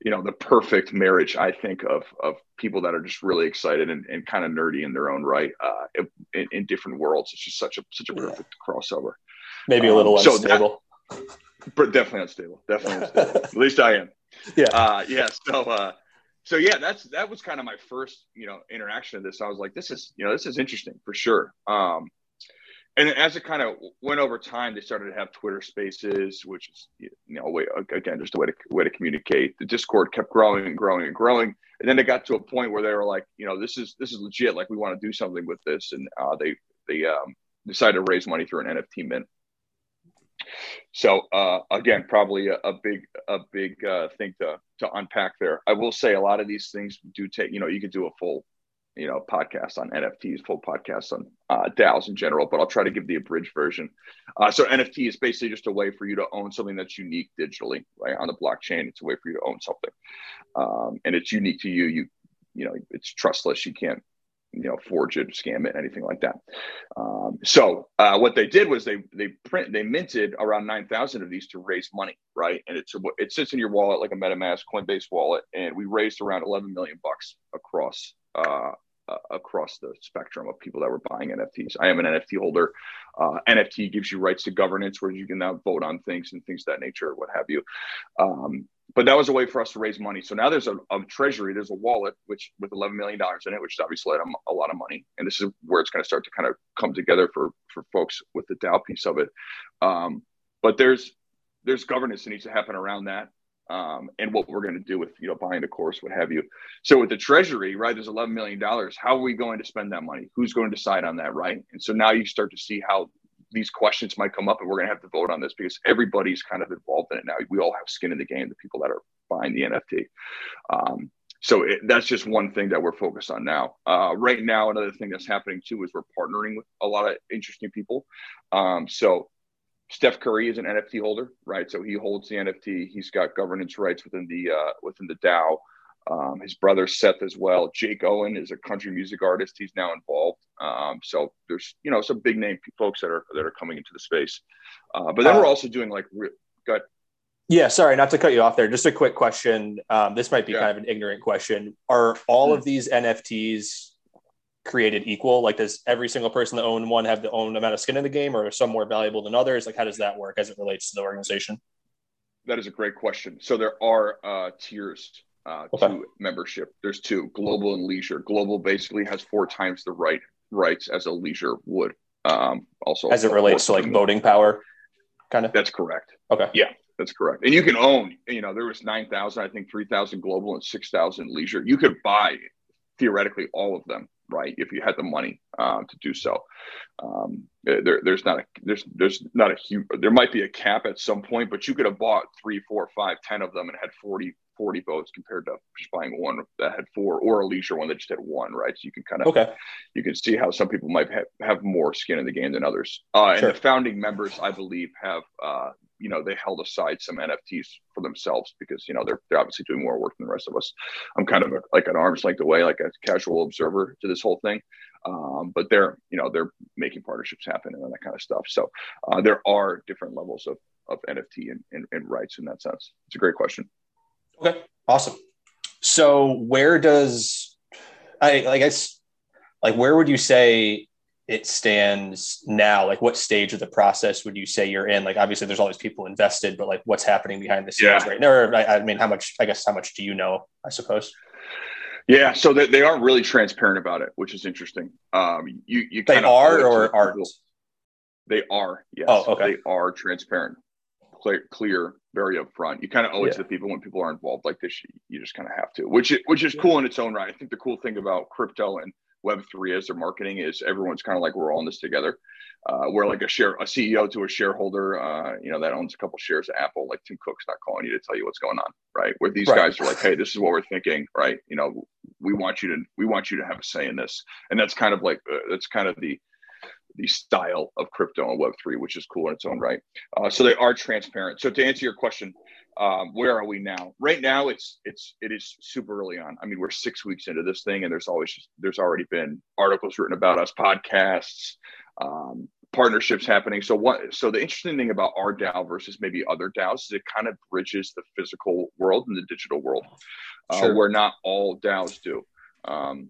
you know the perfect marriage i think of of people that are just really excited and, and kind of nerdy in their own right uh, in, in, different worlds. It's just such a such a perfect yeah. crossover. Maybe a little um, unstable so that, but definitely unstable. Definitely unstable. [laughs] At least i am. Yeah. Uh, yeah so uh, so yeah that's that was kind of my first you know interaction of this. I was like this is you know this is interesting for sure. Um and as it kind of went over time, they started to have Twitter Spaces, which is you know way, again just a way to way to communicate. The Discord kept growing and growing and growing, and then it got to a point where they were like, you know, this is this is legit. Like we want to do something with this, and uh, they they um, decided to raise money through an NFT mint. So uh, again, probably a, a, big a big uh, thing to to unpack there. I will say a lot of these things do take you know you could do a full you know podcasts on NFTs, full podcasts on uh, DAOs in general, but I'll try to give the abridged version. Uh, so NFT is basically just a way for you to own something that's unique digitally, right on the blockchain. It's a way for you to own something, um, and it's unique to you. You you know it's trustless. You can't you know forge it, scam it, anything like that. Um, so uh, what they did was they they print they minted around nine thousand of these to raise money, right? And it's it sits in your wallet like a MetaMask, Coinbase wallet, and we raised around eleven million bucks across uh, uh, across the spectrum of people that were buying NFTs. I am an NFT holder. Uh, NFT gives you rights to governance, where you can now vote on things and things of that nature, or what have you. Um, but that was a way for us to raise money. So now there's a, a treasury, there's a wallet, which with 11 million dollars in it, which is obviously a, a lot of money. And this is where it's going to start to kind of come together for for folks with the DAO piece of it. Um, but there's there's governance that needs to happen around that um, and what we're going to do with you know buying the course, what have you. So with the treasury, right, there's 11 million dollars. How are we going to spend that money? Who's going to decide on that, right? And so now you start to see how these questions might come up, and we're going to have to vote on this because everybody's kind of involved in it now. We all have skin in the game. The people that are buying the NFT. Um, so it, that's just one thing that we're focused on now. Uh, right now, another thing that's happening too is we're partnering with a lot of interesting people. Um, so Steph Curry is an NFT holder, right? So he holds the NFT. He's got governance rights within the uh, within the DAO. Um, his brother Seth as well. Jake Owen is a country music artist. He's now involved. Um, so there's you know some big name folks that are that are coming into the space. Uh, but then uh, we're also doing like re- got. Yeah, sorry, not to cut you off there. Just a quick question. Um, this might be yeah. kind of an ignorant question. Are all mm-hmm. of these NFTs created equal? Like, does every single person that own one have the own amount of skin in the game, or are some more valuable than others? Like, how does that work as it relates to the organization? That is a great question. So there are uh, tiers uh, okay. to membership. There's two: global and leisure. Global basically has four times the right rights as a leisure would. Um, also, as it relates to like voting power, kind of. That's correct. Okay. Yeah, that's correct. And you can own. You know, there was nine thousand, I think, three thousand global and six thousand leisure. You could buy theoretically all of them right if you had the money um, to do so. Um, there, there's not a there's there's not a huge there might be a cap at some point but you could have bought three four five ten of them and had 40 40 votes compared to just buying one that had four or a leisure one that just had one right? So you can kind of okay. you can see how some people might have, have more skin in the game than others. Uh, sure. and the founding members i believe have uh, you know they held aside some NFTs for themselves because you know they're they're obviously doing more work than the rest of us. I'm kind of a, like an arm's length away, like a casual observer to this whole thing. Um, but they're you know they're making partnerships happen and that kind of stuff. So uh, there are different levels of of NFT and, and, and rights in that sense. It's a great question. Okay, awesome. So where does I, I guess like where would you say it stands now? Like, what stage of the process would you say you're in? Like, obviously, there's all these people invested, but like, what's happening behind the scenes yeah. right now? Or, I, I, mean, how much? I guess how much do you know? I suppose. Yeah, so they, they aren't really transparent about it, which is interesting. Um, you you they are or aren't? They are. Yes. Oh, okay. They are transparent, clear, clear, very upfront. You kind of owe it yeah. to the people when people are involved like this. You, you just kind of have to, which which is cool in its own right. I think the cool thing about crypto and Web3 as their marketing is everyone's kind of like we're all in this together. Uh, we're like a share a CEO to a shareholder, uh, you know, that owns a couple shares of Apple. Like Tim Cook's not calling you to tell you what's going on, right? Where these right. guys are like, hey, this is what we're thinking, right? You know, we want you to we want you to have a say in this, and that's kind of like uh, that's kind of the the style of crypto and Web3, which is cool in its own right. Uh, so they are transparent. So to answer your question, um, where are we now? Right now, it's it's it is super early on. I mean, we're six weeks into this thing, and there's always just, there's already been articles written about us, podcasts, um, partnerships happening. So what? So the interesting thing about our DAO versus maybe other DAOs is it kind of bridges the physical world and the digital world, uh, sure. where not all DAOs do. Um,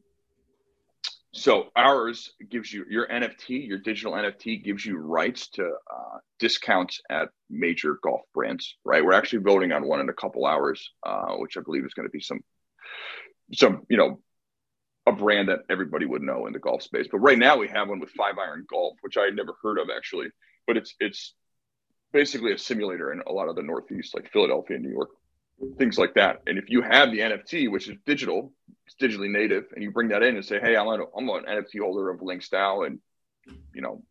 so ours gives you your NFT, your digital NFT gives you rights to uh, discounts at major golf brands. Right, we're actually voting on one in a couple hours, uh, which I believe is going to be some, some you know, a brand that everybody would know in the golf space. But right now we have one with Five Iron Golf, which I had never heard of actually. But it's it's basically a simulator in a lot of the Northeast, like Philadelphia, New York, things like that. And if you have the NFT, which is digital, it's digitally native, and you bring that in and say, "Hey, I'm, a, I'm an NFT holder of Links DAO, and you know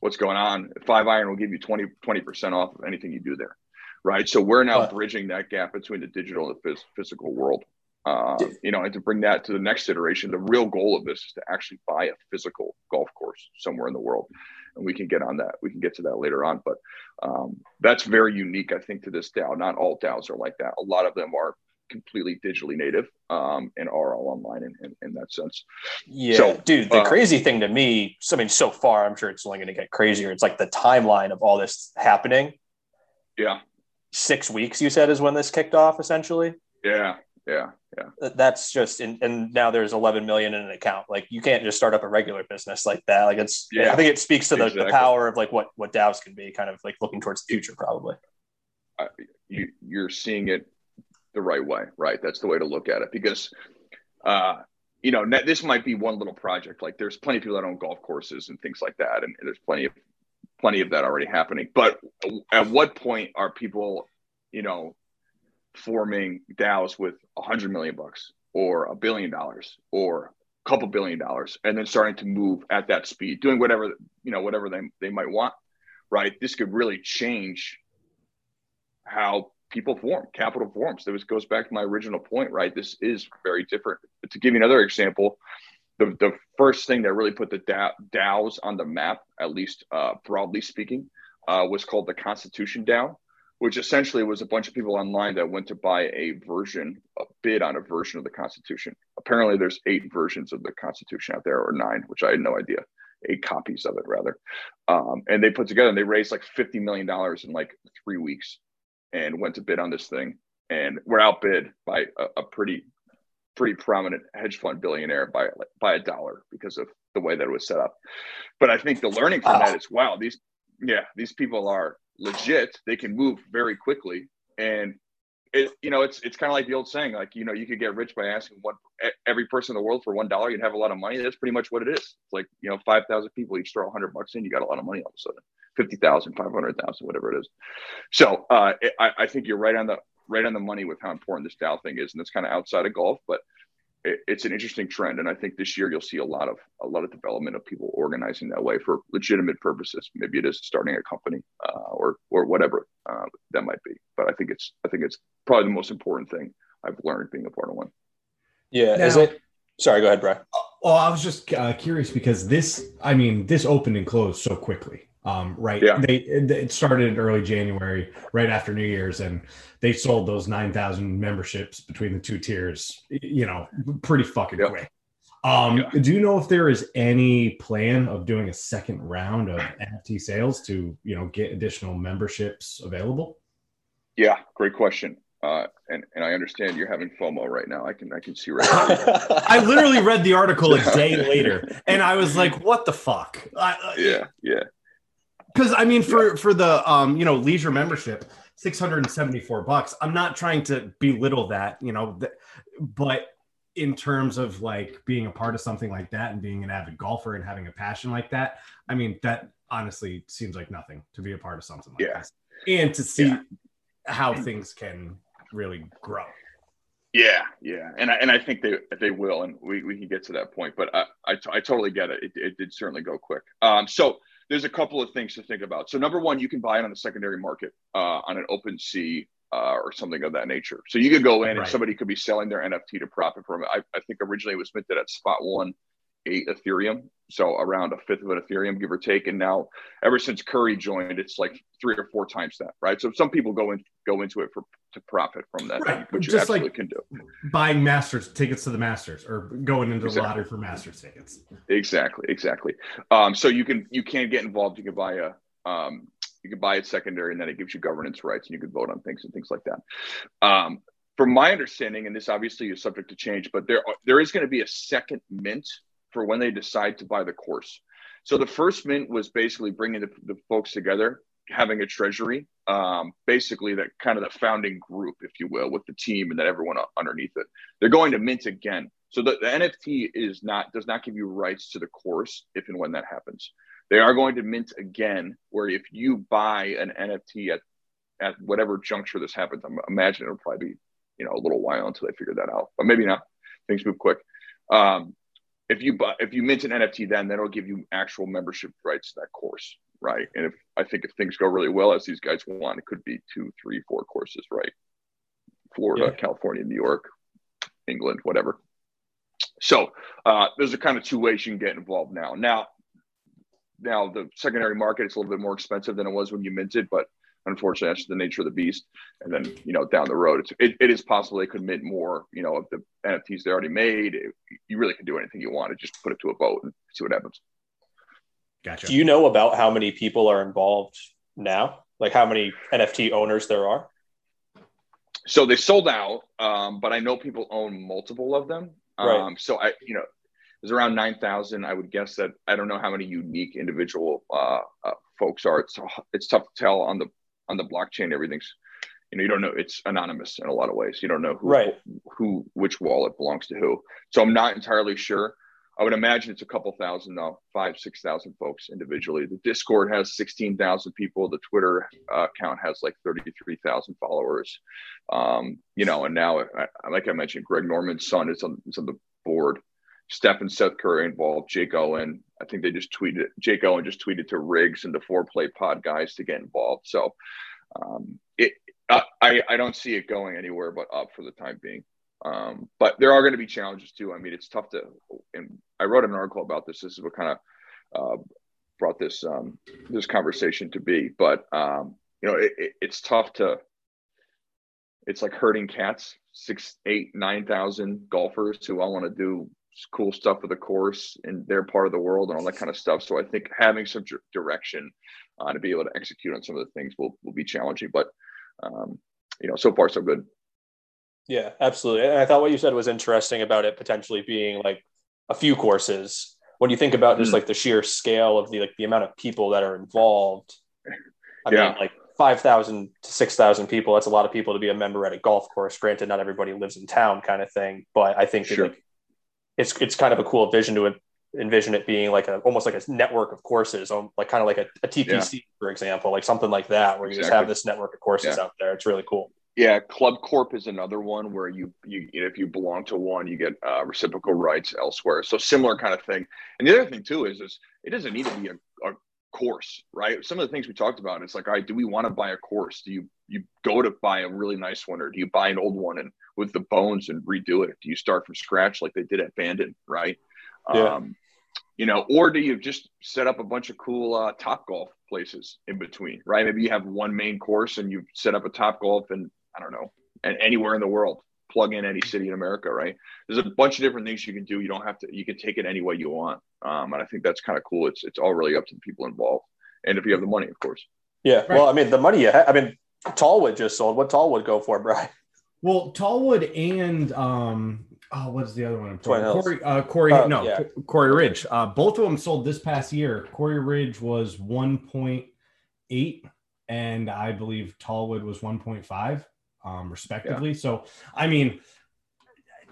what's going on." Five Iron will give you 20 percent off of anything you do there, right? So we're now bridging that gap between the digital and the phys- physical world. Uh, you know, and to bring that to the next iteration, the real goal of this is to actually buy a physical golf course somewhere in the world and we can get on that. We can get to that later on, but um, that's very unique, I think, to this DAO. Not all DAOs are like that. A lot of them are completely digitally native um, and are all online in, in, in that sense. Yeah, so, dude. The uh, crazy thing to me, I mean, so far, I'm sure it's only going to get crazier. It's like the timeline of all this happening. Yeah. Six weeks, you said, is when this kicked off, essentially. Yeah, yeah yeah. That's just and, and now there's 11 million in an account. Like you can't just start up a regular business like that. Like it's yeah, i think it speaks to the, exactly. the power of like what what daos can be kind of like looking towards the future probably. Uh, you you're seeing it the right way right? That's the way to look at it. Because uh you know this might be one little project. Like there's plenty of people that own golf courses and things like that and there's plenty of plenty of that already happening. But at what point are people you know forming DAOs with a hundred million bucks or a billion dollars or a couple billion dollars, and then starting to move at that speed, doing whatever you know, whatever they they might want. Right, this could really change how people form capital forms. This goes back to my original point. Right, this is very different. To give you another example, the the first thing that really put the DAOs on the map, at least uh, broadly speaking, uh, was called the Constitution DAO which essentially was a bunch of people online that went to buy a version, a bid on a version of the Constitution. Apparently, there's eight versions of the Constitution out there, or nine, which I had no idea. Eight copies of it, rather. Um, and they put together and they raised like $50 million in like three weeks and went to bid on this thing and were outbid by a, a pretty pretty prominent hedge fund billionaire by by a dollar because of the way that it was set up. But I think the learning from that is wow, these yeah, these people are legit. They can move very quickly, and it you know it's it's kind of like the old saying, like you know you could get rich by asking one every person in the world for one dollar, you'd have a lot of money. That's pretty much what it is. It's like you know five thousand people each throw hundred bucks in, you got a lot of money all of a sudden. 50,000, 500,000, whatever it is. So uh, I, I think you're right on the right on the money with how important this DAO thing is, and it's kind of outside of golf, but it, it's an interesting trend. And I think this year you'll see a lot of a lot of development of people organizing that way for legitimate purposes. Maybe it is starting a company uh, or or whatever uh, that might be. But I think it's I think it's probably the most important thing I've learned being a part of one. Yeah, now, is it? Sorry, go ahead, Brian. Well, I was just uh, curious because this, I mean, this opened and closed so quickly. Um, right. Yeah. They it started in early January, right after New Year's, and they sold those nine thousand memberships between the two tiers. You know, pretty fucking yep. quick. Um, yeah. Do you know if there is any plan of doing a second round of NFT sales to you know get additional memberships available? Yeah, great question. Uh, and and I understand you're having FOMO right now. I can I can see right. now. [laughs] I literally read the article a day later, and I was like, [laughs] "What the fuck?" I, yeah, yeah because I mean, for yeah. for the um, you know, leisure membership, six hundred and seventy four bucks. I'm not trying to belittle that, you know, th- but in terms of like being a part of something like that and being an avid golfer and having a passion like that, I mean, that honestly seems like nothing to be a part of something like yeah. this and to see yeah. how things can really grow. Yeah, yeah, and I, and I think they they will, and we, we can get to that point. But I I, t- I totally get it. it. It did certainly go quick. Um, so there's a couple of things to think about. So number one, you can buy it on the secondary market uh, on an OpenSea uh, or something of that nature. So you could go in right. and somebody could be selling their NFT to profit from it. I, I think originally it was minted at spot one eight Ethereum, so around a fifth of an Ethereum, give or take. And now, ever since Curry joined, it's like three or four times that, right? So some people go in go into it for to profit from that, right. which just like can do. Buying Masters tickets to the Masters or going into exactly. the lottery for Masters tickets. Exactly, exactly. Um, so you can you can get involved. You can buy a um, you can buy it secondary, and then it gives you governance rights, and you can vote on things and things like that. Um, from my understanding, and this obviously is subject to change, but there there is going to be a second mint for when they decide to buy the course. So the first mint was basically bringing the, the folks together, having a treasury, um, basically that kind of the founding group, if you will, with the team and then everyone underneath it. They're going to mint again. So the, the NFT is not does not give you rights to the course if and when that happens. They are going to mint again, where if you buy an NFT at at whatever juncture this happens, I'm imagine it'll probably be you know a little while until they figure that out, but maybe not. Things move quick. Um, if you buy, if you mint an NFT, then that'll give you actual membership rights to that course, right? And if I think if things go really well, as these guys want, it could be two, three, four courses, right? Florida, yeah. California, New York, England, whatever. So uh, there's a kind of two ways you can get involved now. Now, now the secondary market is a little bit more expensive than it was when you minted, but unfortunately that's the nature of the beast. And then you know down the road it's, it, it is possible they could mint more you know of the nfts they already made. It, you really can do anything you want. To just put it to a vote and see what happens. Gotcha. Do you know about how many people are involved now? Like how many nft owners there are? So they sold out um, but i know people own multiple of them. Right. um, so i you know there's around 9000 i would guess that i don't know how many unique individual uh, uh, folks are. It's it's tough to tell on the on the blockchain, everything's you know you don't know it's anonymous in a lot of ways. You don't know who right. who which wallet belongs to who. So I'm not entirely sure. I would imagine it's a couple thousand though, five six thousand folks individually. The Discord has sixteen thousand people. The Twitter uh, account has like thirty three thousand followers. Um, you know, and now I, like I mentioned, Greg Norman's son is on, is on the board. Steph and Seth Curry involved. Jake Owen. I think they just tweeted. Jake Owen just tweeted to Riggs and the Fore Play Pod guys to get involved. So um, it, uh, I I don't see it going anywhere but up for the time being. Um, but there are going to be challenges too. I mean, it's tough to. And I wrote an article about this. This is what kind of uh, brought this um, this conversation to be. But um, you know, it, it, it's tough to. It's like herding cats, six, eight, nine thousand golfers who all want to do cool stuff with the course in their part of the world and all that kind of stuff. So I think having some direction uh, to be able to execute on some of the things will will be challenging. But um, you know, so far so good. Yeah, absolutely. And I thought what you said was interesting about it potentially being like a few courses. When you think about just mm. like the sheer scale of the like the amount of people that are involved, I yeah. mean, like five thousand to six thousand people. That's a lot of people to be a member at a golf course. Granted, not everybody lives in town, kind of thing. But I think sure. like, it's it's kind of a cool vision to envision it being like a almost like a network of courses, um, like kind of like a, a TPC, yeah. for example, like something like that, where you exactly. just have this network of courses yeah. out there. It's really cool. Yeah, Club Corp is another one where you you if you belong to one, you get uh, reciprocal rights elsewhere. So similar kind of thing. And the other thing too is is it doesn't need to be a, a course, right? Some of the things we talked about, it's like, all right, do we want to buy a course? Do you you go to buy a really nice one, or do you buy an old one and with the bones and redo it? Do you start from scratch like they did at Bandon, right? Yeah. Um, you know, or do you just set up a bunch of cool uh, top golf places in between, right? Maybe you have one main course and you set up a top golf and I don't know, and anywhere in the world. Plug in any city in America, right? There's a bunch of different things you can do. You don't have to. You can take it any way you want, um, and I think that's kind of cool. It's it's all really up to the people involved, and if you have the money, of course. Yeah. Right. Well, I mean, the money. You ha- I mean, Tallwood just sold. What Tallwood go for, Brian? Well, Tallwood and um, oh, what's the other one? Quarry, uh, Quarry, uh, no, yeah. Quarry Ridge. Uh, both of them sold this past year. Quarry Ridge was 1.8, and I believe Tallwood was 1.5 um, respectively. Yeah. So, I mean,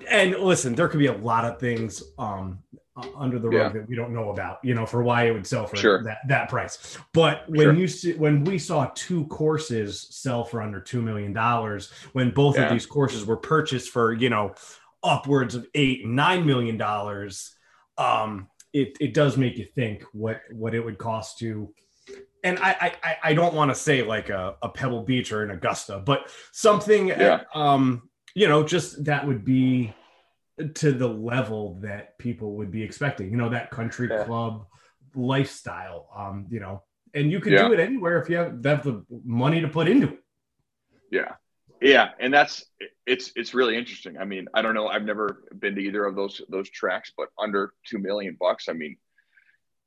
and listen, there could be a lot of things um, under the rug yeah. that we don't know about, you know, for why it would sell for sure. that, that price. But when sure. you see, when we saw two courses sell for under $2 million, when both yeah. of these courses were purchased for, you know, upwards of eight, $9 million, um, it, it does make you think what, what it would cost to and I I, I don't want to say like a, a Pebble Beach or an Augusta, but something yeah. um you know just that would be to the level that people would be expecting. You know that country yeah. club lifestyle. Um, you know, and you can yeah. do it anywhere if you have, have the money to put into it. Yeah. Yeah, and that's it's it's really interesting. I mean, I don't know. I've never been to either of those those tracks, but under two million bucks. I mean,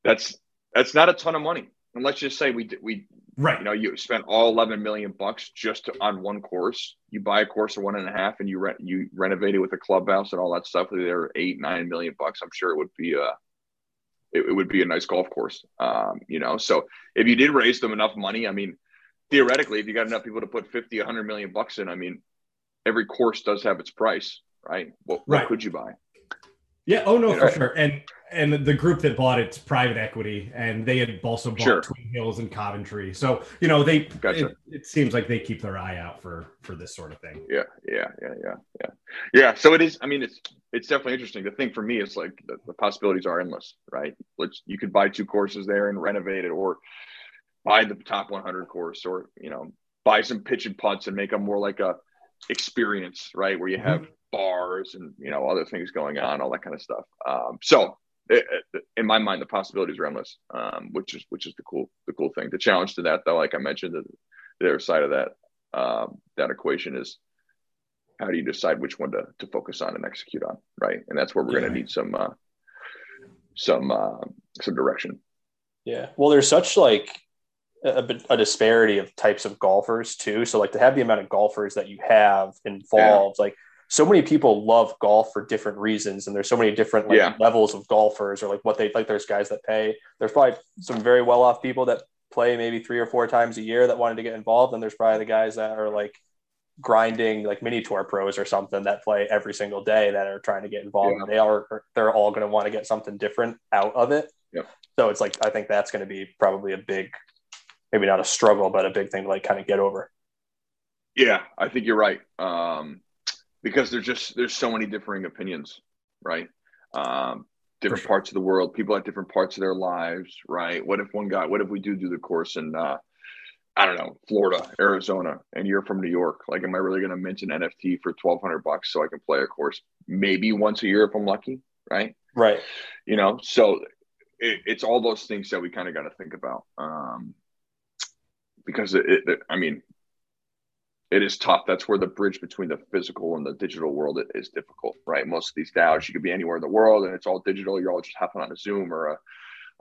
that's that's not a ton of money and let's just say we we right. you know you spent all 11 million bucks just to, on one course. You buy a course of one and a half and you rent you renovate it with a clubhouse and all that stuff they're eight nine million bucks. I'm sure it would be a it, it would be a nice golf course um, you know. So if you did raise them enough money i mean theoretically if you got enough people to put 50 100 million bucks in i mean every course does have its price right? What, right. what could you buy? Yeah. Oh no, for sure. And and the group that bought it's private equity, and they had also bought sure. Twin Hills and Coventry. So you know they. Gotcha. It, it, seems like they keep their eye out for for this sort of thing. Yeah. Yeah. Yeah. Yeah. Yeah. Yeah. So it is. I mean, it's it's definitely interesting. The thing for me is like the, the possibilities are endless, right? Let's you could buy two courses there and renovate it, or buy the top 100 course, or you know buy some pitch and putts and make them more like a experience, right? Where you have mm-hmm bars and you know other things going on, all that kind of stuff. Um, so it, in my mind, the possibilities are endless, um, which is which is the cool the cool thing. The challenge to that, though, like I mentioned, the, the other side of that um, that equation is how do you decide which one to, to focus on and execute on, right? And that's where we're yeah. going to need some uh, some uh, some direction. Yeah. Well, there's such like a, a, disparity of types of golfers too. So like to have the amount of golfers that you have involved, yeah. like so many people love golf for different reasons and there's so many different like, yeah. levels of golfers or like what they like there's guys that pay there's probably some very well off people that play maybe three or four times a year that wanted to get involved and there's probably the guys that are like grinding like mini tour pros or something that play every single day that are trying to get involved yeah. they are they're all going to want to get something different out of it yeah. so it's like i think that's going to be probably a big maybe not a struggle but a big thing to like kind of get over yeah i think you're right um because there's just there's so many differing opinions, right? Um, different sure. parts of the world, people at different parts of their lives, right? What if one guy? What if we do do the course in uh, I don't know, Florida, Arizona, and you're from New York? Like, am I really going to mint an NFT for twelve hundred bucks so I can play a course maybe once a year if I'm lucky, right? Right. You know, so it, it's all those things that we kind of got to think about. Um, because it, it, I mean, it is tough. That's where the bridge between the physical and the digital world is difficult, right? Most of these DAOs, you could be anywhere in the world and it's all digital. You're all just hopping on a Zoom or a,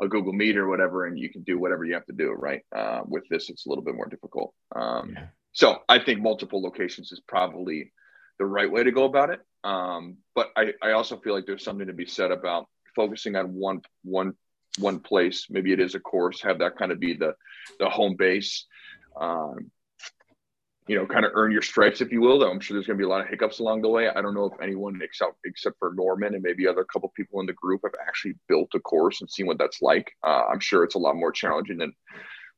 a Google Meet or whatever, and you can do whatever you have to do, right? Uh, with this, it's a little bit more difficult. Um, yeah. So I think multiple locations is probably the right way to go about it. Um, but I, I also feel like there's something to be said about focusing on one one one place. Maybe it is a course, have that kind of be the the home base. Um, you know, kind of earn your stripes, if you will. Though I'm sure there's going to be a lot of hiccups along the way. I don't know if anyone except except for Norman and maybe other couple people in the group have actually built a course and seen what that's like. Uh, I'm sure it's a lot more challenging than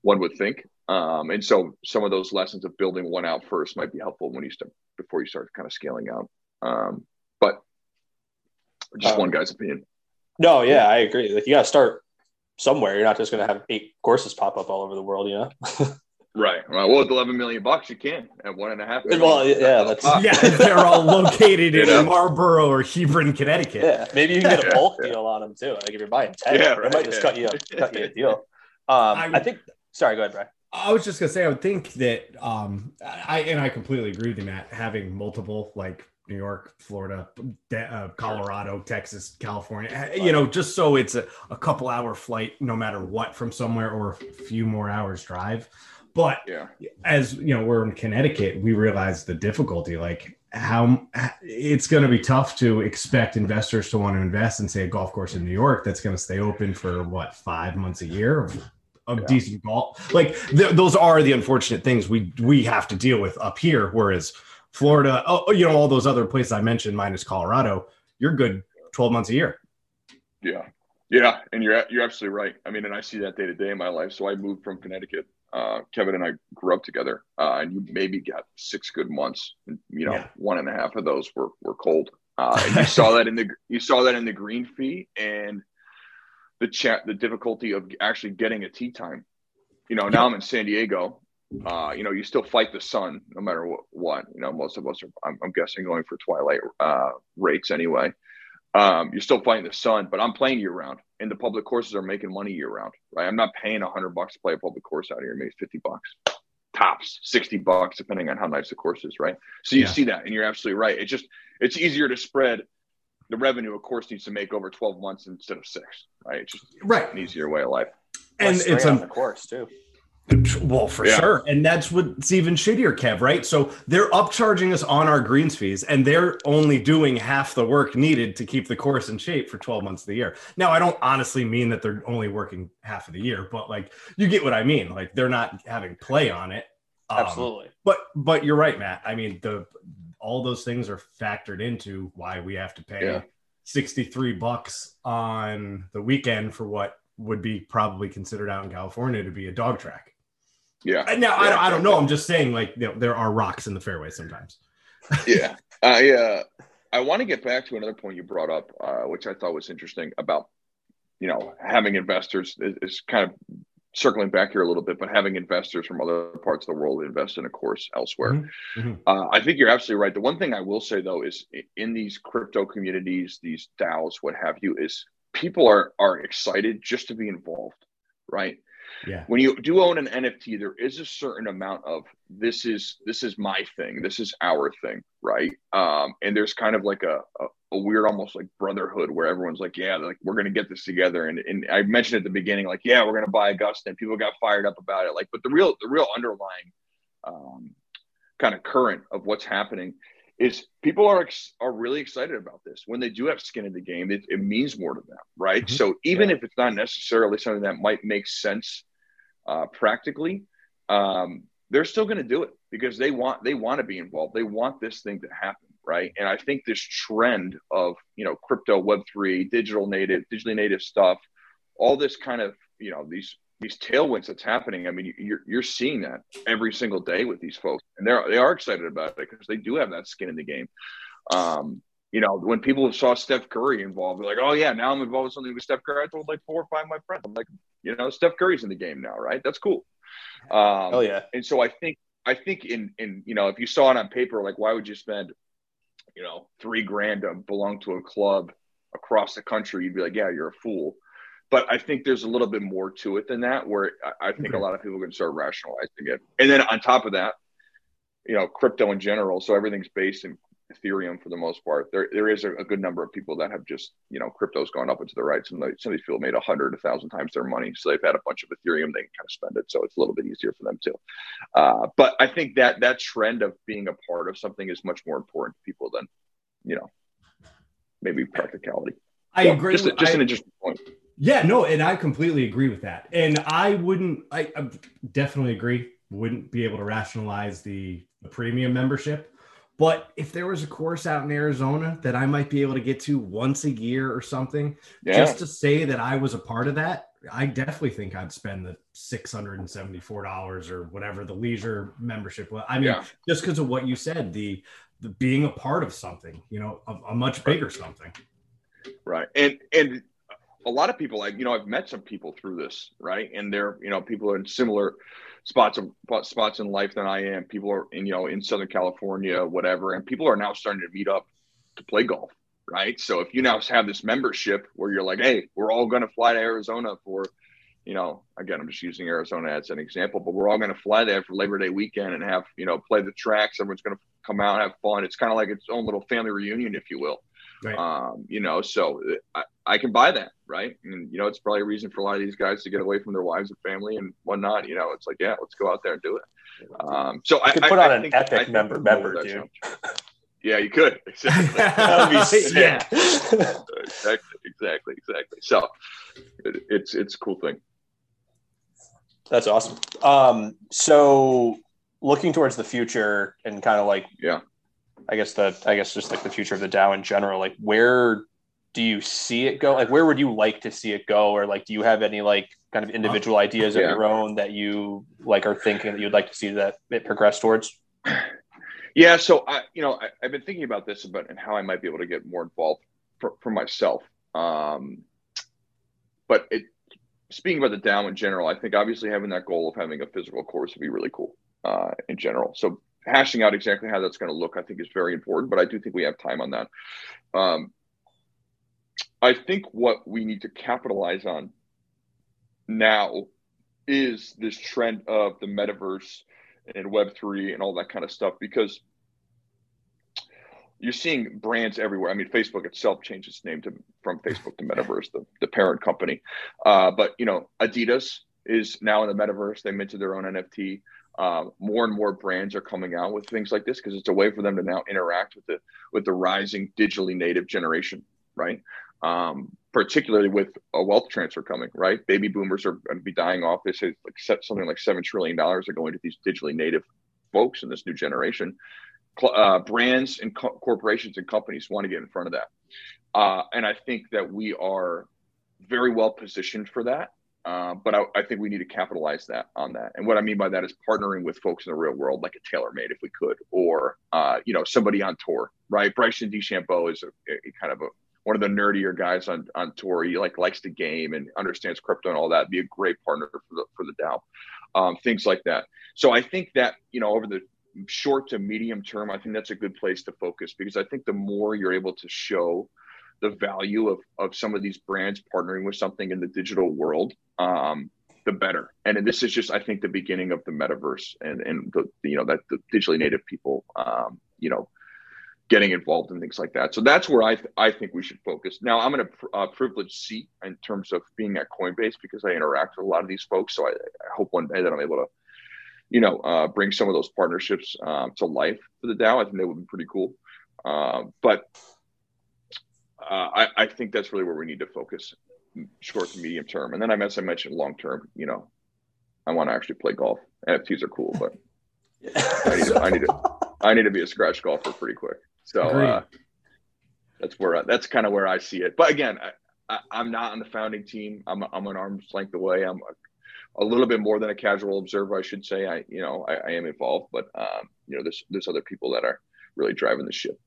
one would think. Um, and so some of those lessons of building one out first might be helpful when you start before you start kind of scaling out. Um, but just um, one guy's opinion. No, yeah, I agree. Like you got to start somewhere. You're not just going to have eight courses pop up all over the world, you know. [laughs] right. Well, with 11 million bucks, you can at one and a half. Well, yeah, that's yeah. They're all located in know? Marlborough or Hebron, Connecticut. Yeah, maybe you can get a bulk yeah. deal on them too. Like if you're buying ten, yeah, right, they might just cut you a, cut you a deal. Um, I, I think. Sorry, go ahead, Brian. I was just gonna say, I would think that, um, I and I completely agree with you, Matt. Having multiple like New York, Florida, uh, Colorado, Texas, California. You know, just so it's a, a, couple hour flight, no matter what, from somewhere or a few more hours drive. But yeah. as you know, we're in Connecticut, we realize the difficulty. Like how it's going to be tough to expect investors to want to invest in, say, a golf course in New York that's going to stay open for what five months a year of, of yeah. decent golf. Like th- those are the unfortunate things we we have to deal with up here. Whereas Florida, oh, oh, you know, all those other places I mentioned, minus Colorado, you're good 12 months a year. Yeah. Yeah. And you're, you're absolutely right. I mean, and I see that day to day in my life. So I moved from Connecticut. Uh, Kevin and I grew up together, uh, and you maybe got six good months. And, you know, yeah. one and a half of those were, were cold. Uh, you [laughs] saw that in the, you saw that in the green fee and the chat, the difficulty of actually getting a tee time. You know, now I'm in San Diego uh, you know, you still fight the sun no matter what. what. You know, most of us are, I'm, I'm guessing, going for twilight uh, rates anyway. Um, you're still fighting the sun, but I'm playing year round, and the public courses are making money year round. Right? I'm not paying a hundred bucks to play a public course out here. Maybe fifty bucks, tops, sixty bucks, depending on how nice the course is. Right? So you yeah. see that, and you're absolutely right. It's just it's easier to spread the revenue a course needs to make over 12 months instead of six. Right? It's just right. an easier way of life. And it's on the course too. Well, for yeah. sure. And that's what's even shittier, Kev, right? So they're upcharging us on our greens fees and they're only doing half the work needed to keep the course in shape for 12 months of the year. Now, I don't honestly mean that they're only working half of the year, but like you get what I mean. Like they're not having play on it. Um, Absolutely. But but you're right, Matt. I mean, the all those things are factored into why we have to pay yeah. 63 bucks on the weekend for what would be probably considered out in California to be a dog track. Yeah. Now yeah, I, don't, I don't know. I'm just saying, like you know, there are rocks in the fairway sometimes. [laughs] yeah, I uh, I want to get back to another point you brought up, uh, which I thought was interesting about you know having investors is, is, kind of circling back here a little bit, but having investors from other parts of the world invest in a course elsewhere. Mm-hmm. Mm-hmm. Uh, I think you're absolutely right. The one thing I will say though is in these crypto communities, these DAOs, what have you, is people are are excited just to be involved, right? Yeah. When you do own an nft there is a certain amount of this is this is my thing this is our thing right? Um and there's kind of like a, a, a weird almost like brotherhood where everyone's like yeah like we're gonna get this together. And, and i mentioned at the beginning like yeah we're gonna buy augusta and people got fired up about it. Like but the real the real underlying um kind of current of what's happening is people are ex- are really excited about this when they do have skin in the game it, it means more to them right mm-hmm. so even yeah. if it's not necessarily something that might make sense uh, practically um, they're still going to do it because they want they want to be involved they want this thing to happen right and i think this trend of you know crypto web3 digital native digitally native stuff all this kind of you know these these tailwinds that's happening. I mean, you're you're seeing that every single day with these folks, and they're they are excited about it because they do have that skin in the game. Um, you know, when people saw Steph Curry involved, they're like, "Oh yeah, now I'm involved with something with Steph Curry." I told like four or five of my friends, I'm like, you know, Steph Curry's in the game now, right? That's cool. Um, oh yeah. And so I think I think in in you know, if you saw it on paper, like, why would you spend, you know, three grand to belong to a club across the country? You'd be like, yeah, you're a fool but I think there's a little bit more to it than that, where I, think a lot of people are going to start rationalizing it. And then on top of that, you know, crypto in general, so everything's based in Ethereum for the most part. There, there is a, a good number of people that have just, you know, crypto's gone up into the right. Some, some of these people made a hundred, a thousand times their money. So they've had a bunch of Ethereum, they can kind of spend it. So it's a little bit easier for them too. Uh, but I think that that trend of being a part of something is much more important to people than, you know, maybe practicality. I so agree. Just, with, just I, an interesting point. Yeah, no, and I completely agree with that. And I wouldn't, I, I definitely agree, wouldn't be able to rationalize the, the premium membership. But if there was a course out in Arizona that I might be able to get to once a year or something, yeah. just to say that I was a part of that, I definitely think I'd spend the six hundred and seventy-four dollars or whatever the leisure membership was. I mean, yeah. just because of what you said, the the being a part of something, you know, a, a much bigger something. Right, and and a lot of people, like you know, I've met some people through this, right, and they're you know people are in similar spots of spots in life than I am. People are in you know in Southern California, whatever, and people are now starting to meet up to play golf, right? So if you now have this membership where you're like, hey, we're all going to fly to Arizona for, you know, again, I'm just using Arizona as an example, but we're all going to fly there for Labor Day weekend and have you know play the tracks. Everyone's going to come out have fun. It's kind of like its own little family reunion, if you will. Right. Um, you know, so I, I can buy that, right? And you know, it's probably a reason for a lot of these guys to get away from their wives and family and whatnot. You know, it's like, yeah, let's go out there and do it. Um, so you I could put on I, an think, epic member member, dude. Yeah, you could. [laughs] Exactly. [laughs] that would be [laughs] sick. Yeah. exactly, exactly, exactly. So it, it's it's a cool thing. That's awesome. Um, so looking towards the future and kind of like yeah I guess the I guess just like the future of the DAO in general. Like where do you see it go? Like where would you like to see it go? Or like do you have any like kind of individual ideas yeah. of your own that you like are thinking that you'd like to see that it progress towards? Yeah, so I you know I, have been thinking about this about and how I might be able to get more involved for, for myself. Um, but it speaking about the DAO in general, I think obviously having that goal of having a physical course would be really cool uh, in general. So hashing out exactly how that's going to look, I think, is very important. But I do think we have time on that. Um, I think what we need to capitalize on now is this trend of the metaverse and Web3 and all that kind of stuff because you're seeing brands everywhere. I mean, Facebook itself changed its name to from Facebook to Metaverse, the, the parent company. Uh, but you know, Adidas is now in the metaverse. They minted their own NFT uh, more and more brands are coming out with things like this because it's a way for them to now interact with the with the rising digitally native generation, right? Um, particularly with a wealth transfer coming, right? Baby boomers are going to be dying off. They say like something like seven trillion dollars are going to these digitally native folks in this new generation. Uh, brands and co- corporations and companies want to get in front of that, uh, and I think that we are very well positioned for that. Uh, but I, I, think we need to capitalize that on that. And what I mean by that is partnering with folks in the real world, like a TaylorMade, if we could, or uh, you know somebody on tour, right? Bryson DeChambeau is a, a, kind of a one of the nerdier guys on on tour. He like likes the game and understands crypto and all that. Be a great partner for the for the DAO, um, things like that. So I think that you know over the short to medium term, I think that's a good place to focus because I think the more you're able to show the value of, of some of these brands partnering with something in the digital world, um, the better. And this is just, I think, the beginning of the metaverse and, and the, you know, that the digitally native people, um, you know, getting involved in things like that. So that's where I, th- I think we should focus. Now I'm in a pr- uh, privileged seat in terms of being at Coinbase because I interact with a lot of these folks. So I, I hope one day that I'm able to, you know, uh, bring some of those partnerships um, to life for the DAO. I think that would be pretty cool. Uh, but uh, I, I think that's really where we need to focus short to medium term. And then I, as I mentioned, long term, you know, I want to actually play golf. NFTs are cool, but I, need to, I need to, I need to be a scratch golfer pretty quick. So uh, that's where I, that's kind of where I see it. But again, I, am not on the founding team. I'm I'm an arm's length away. I'm a, a, little bit more than a casual observer, I should say. I you know I, I am involved, but um, you know there's there's other people that are really driving the ship.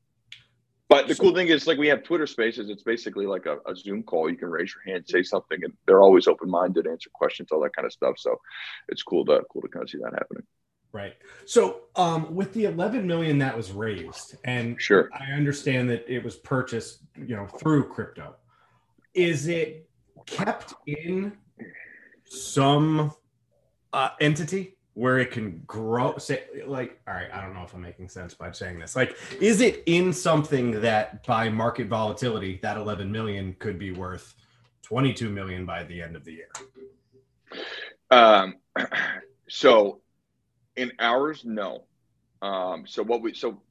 But the cool thing is, like, we have Twitter Spaces. It's basically like a, a, Zoom call. You can raise your hand, say something, and they're always open minded, answer questions, all that kind of stuff. So it's cool to cool to kind of see that happening. Right. So, um, with the 11 million that was raised, and sure, I understand that it was purchased, you know, through crypto. Is it kept in some uh, entity where it can grow say like all right i don't know if i'm making sense by saying this. Like is it in something that by market volatility that 11 million could be worth 22 million by the end of the year? Um [clears throat] so in ours no. Um so what we so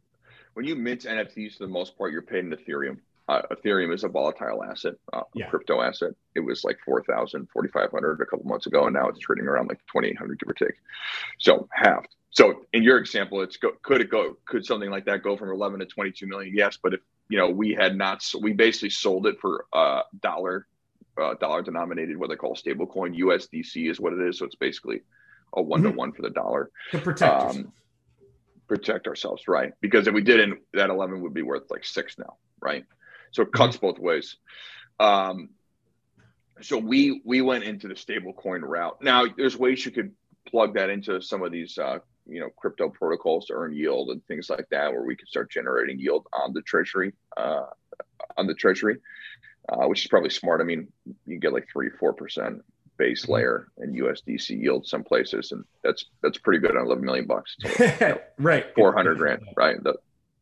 when you mint nfts for the most part you're paid in ethereum uh, Ethereum is a volatile asset, uh, yeah. crypto asset. It was like 4,000, 4,500 a couple months ago, and now it's trading around like 2,800, give or take. So halved. So in your example, it's go, could it go? Could something like that go from 11 to 22 million? Yes, but if you know we had not, we basically sold it for a uh, dollar, uh, dollar denominated, what they call stable coin. USDC is what it is. So it's basically a one to one for the dollar to protect. Um, protect ourselves, right? Because if we didn't, that 11 would be worth like six now, right? So it cuts mm-hmm. both ways. Um, so we we went into the stable coin route. Now there's ways you could plug that into some of these uh, you know crypto protocols to earn yield and things like that, where we can start generating yield on the treasury uh, on the treasury, uh, which is probably smart. I mean, you get like three four percent base mm-hmm. layer and USDC yield some places, and that's that's pretty good on 11 million bucks. [laughs] So, you know, right, 400 grand, right? The,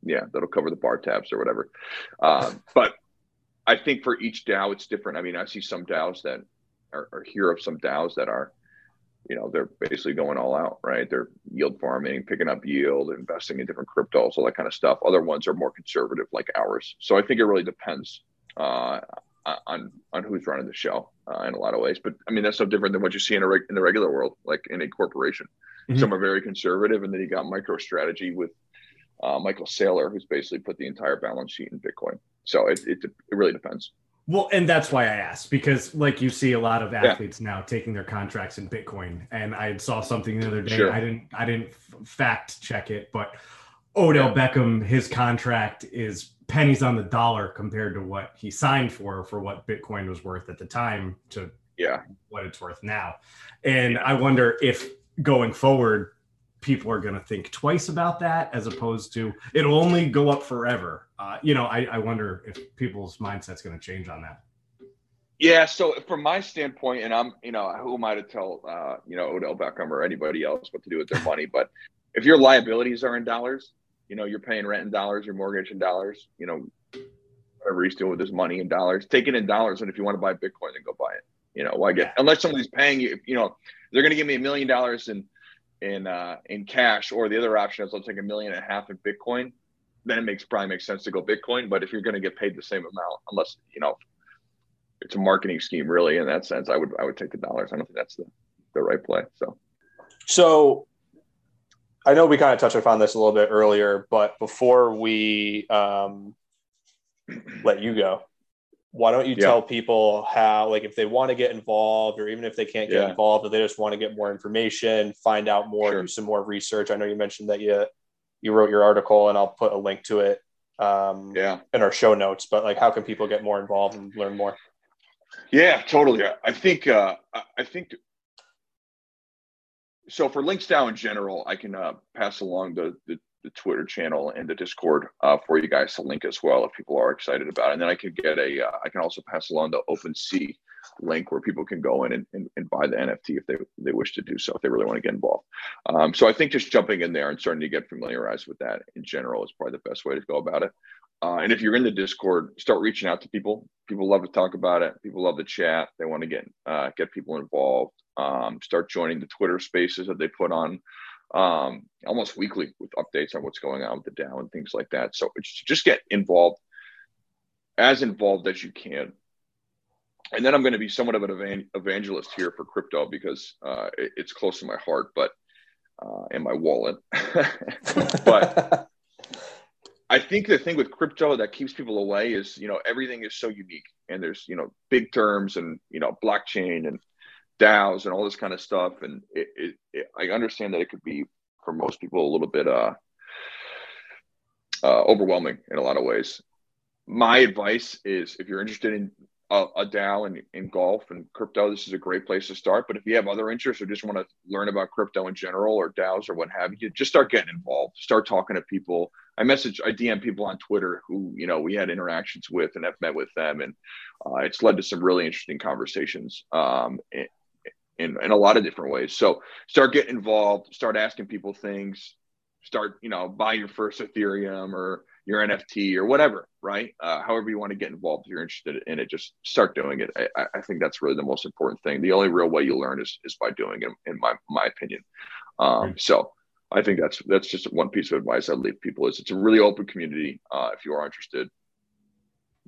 yeah, that'll cover the bar tabs or whatever. Um, but I think for each DAO, it's different. I mean, I see some DAOs that are, or hear of some DAOs that are, you know, they're basically going all out, right? They're yield farming, picking up yield, investing in different cryptos, all that kind of stuff. Other ones are more conservative, like ours. So I think it really depends uh, on on who's running the show uh, in a lot of ways. But I mean, that's no different than what you see in a reg- in the regular world, like in a corporation. Mm-hmm. Some are very conservative, and then you got MicroStrategy with uh, Michael Saylor, who's basically put the entire balance sheet in Bitcoin. So it, it, it really depends. Well, and that's why I asked because, like, you see a lot of athletes yeah. now taking their contracts in Bitcoin, and I saw something the other day. Sure. I didn't, I didn't fact check it, but Odell yeah. Beckham, his contract is pennies on the dollar compared to what he signed for, for what Bitcoin was worth at the time to yeah what it's worth now. And I wonder if going forward, people are going to think twice about that as opposed to it'll only go up forever. Uh, you know, I, I wonder if people's mindset's going to change on that. Yeah. So from my standpoint, and I'm, you know, who am I to tell, uh, you know, Odell Beckham or anybody else what to do with their money? But if your liabilities are in dollars, you know, you're paying rent in dollars, your mortgage in dollars, you know, whatever he's doing with his money in dollars, take it in dollars. And if you want to buy Bitcoin, then go buy it. You know, why get, unless somebody's paying you, you know, they're going to give me a million dollars in in uh, in cash, or the other option is let's take a million and a half in Bitcoin. Then it makes probably makes sense to go Bitcoin. But if you're going to get paid the same amount, unless you know it's a marketing scheme, really, in that sense, I would I would take the dollars. I don't think that's the the right play. So, so I know we kind of touched upon this a little bit earlier, but before we um, let you go, why don't you yeah. tell people how like if they want to get involved or even if they can't get yeah. involved or they just want to get more information find out more sure. do some more research i know you mentioned that you you wrote your article and i'll put a link to it um, yeah in our show notes but like how can people get more involved and learn more yeah totally i think uh i think so for Links DAO in general i can uh, pass along the, the the Twitter channel and the Discord uh, for you guys to link as well if people are excited about it. And then I can get a, uh, I can also pass along the OpenSea link where people can go in and, and, and, buy the NFT if they, they wish to do so, if they really want to get involved. Um, so I think just jumping in there and starting to get familiarized with that in general is probably the best way to go about it. Uh, and if you're in the Discord, start reaching out to people. People love to talk about it. People love to chat. They want to get uh, get people involved. Um, start joining the Twitter spaces that they put on um, almost weekly with updates on what's going on with the DAO and things like that. So just get involved, as involved as you can. And then I'm going to be somewhat of an evangelist here for crypto because uh, it's close to my heart, but uh, and my wallet. [laughs] but [laughs] I think the thing with crypto that keeps people away is, you know, everything is so unique, and there's, you know, big terms and you know, blockchain and DAOs and all this kind of stuff. And it, it, it, I understand that it could be for most people a little bit uh, uh, overwhelming in a lot of ways. My advice is if you're interested in a, a DAO and in golf and crypto, this is a great place to start. But if you have other interests or just want to learn about crypto in general or DAOs or what have you, just start getting involved. Start talking to people. I message, I DM people on Twitter who you know we had interactions with and have met with them, and uh, it's led to some really interesting conversations um, in, in a lot of different ways. So start getting involved, start asking people things, start you know buy your first Ethereum or your NFT or whatever, right? Uh, however you want to get involved, if you're interested in it, just start doing it. I, I, think that's really the most important thing. The only real way you learn is, is by doing it, in my my opinion. Um, so I think that's that's just one piece of advice I'd leave people is it's a really open community. Uh, if you are interested,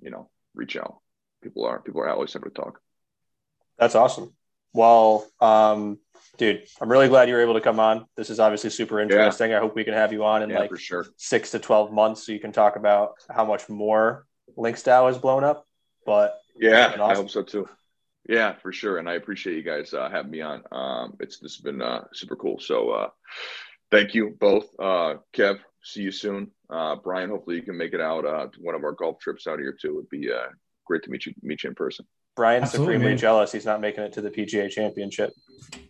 you know, reach out. People are people are always happy to talk. That's awesome. Well, um, dude, I'm really glad you were able to come on. This is obviously super interesting. Yeah. I hope we can have you on in yeah, like sure. six to 12 months so you can talk about how much more LinksDAO has blown up. But yeah, awesome. I hope so too. Yeah, for sure. And I appreciate you guys uh, having me on. Um, it's this has been uh, super cool. So uh, thank you both. Uh, Kev, see you soon. Uh, Brian, hopefully you can make it out uh, to one of our golf trips out here too. It'd be uh, great to meet you meet you in person. Brian's Absolutely, supremely man. jealous he's not making it to the PGA Championship.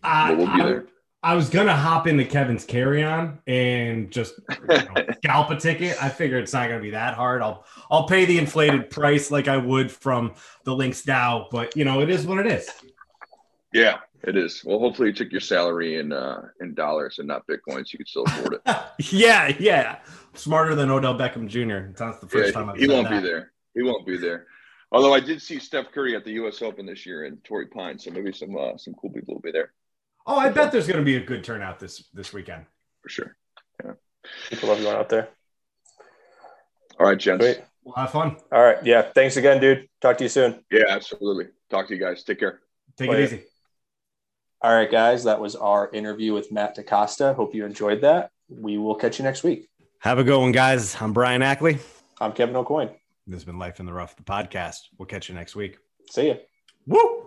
Uh, we'll be there. I, I was gonna hop into Kevin's carry on and just you know, [laughs] scalp a ticket. I figure it's not gonna be that hard. I'll I'll pay the inflated price like I would from the LinksDAO, but you know it is what it is. Yeah, it is. Well, hopefully you took your salary in uh, in dollars and not bitcoins. So you can still afford it. [laughs] yeah, yeah. Smarter than Odell Beckham Jr. That's the first yeah, time I've he won't that. be there. He won't be there. Although I did see Steph Curry at the U.S. Open this year in Torrey Pines, so maybe some uh, some cool people will be there. Oh, I bet there's going to be a good turnout this this weekend for sure. Yeah, people love going out there. All right, gents. Great. We'll have fun. All right. Yeah. Thanks again, dude. Talk to you soon. Yeah, absolutely. Talk to you guys. Take care. Take Play it easy. All right, guys. That was our interview with Matt DaCosta. Hope you enjoyed that. We will catch you next week. Have a good one, guys. I'm Brian Ackley. I'm Kevin Aucoin. This has been Life in the Rough, the podcast. We'll catch you next week. See ya. Woo!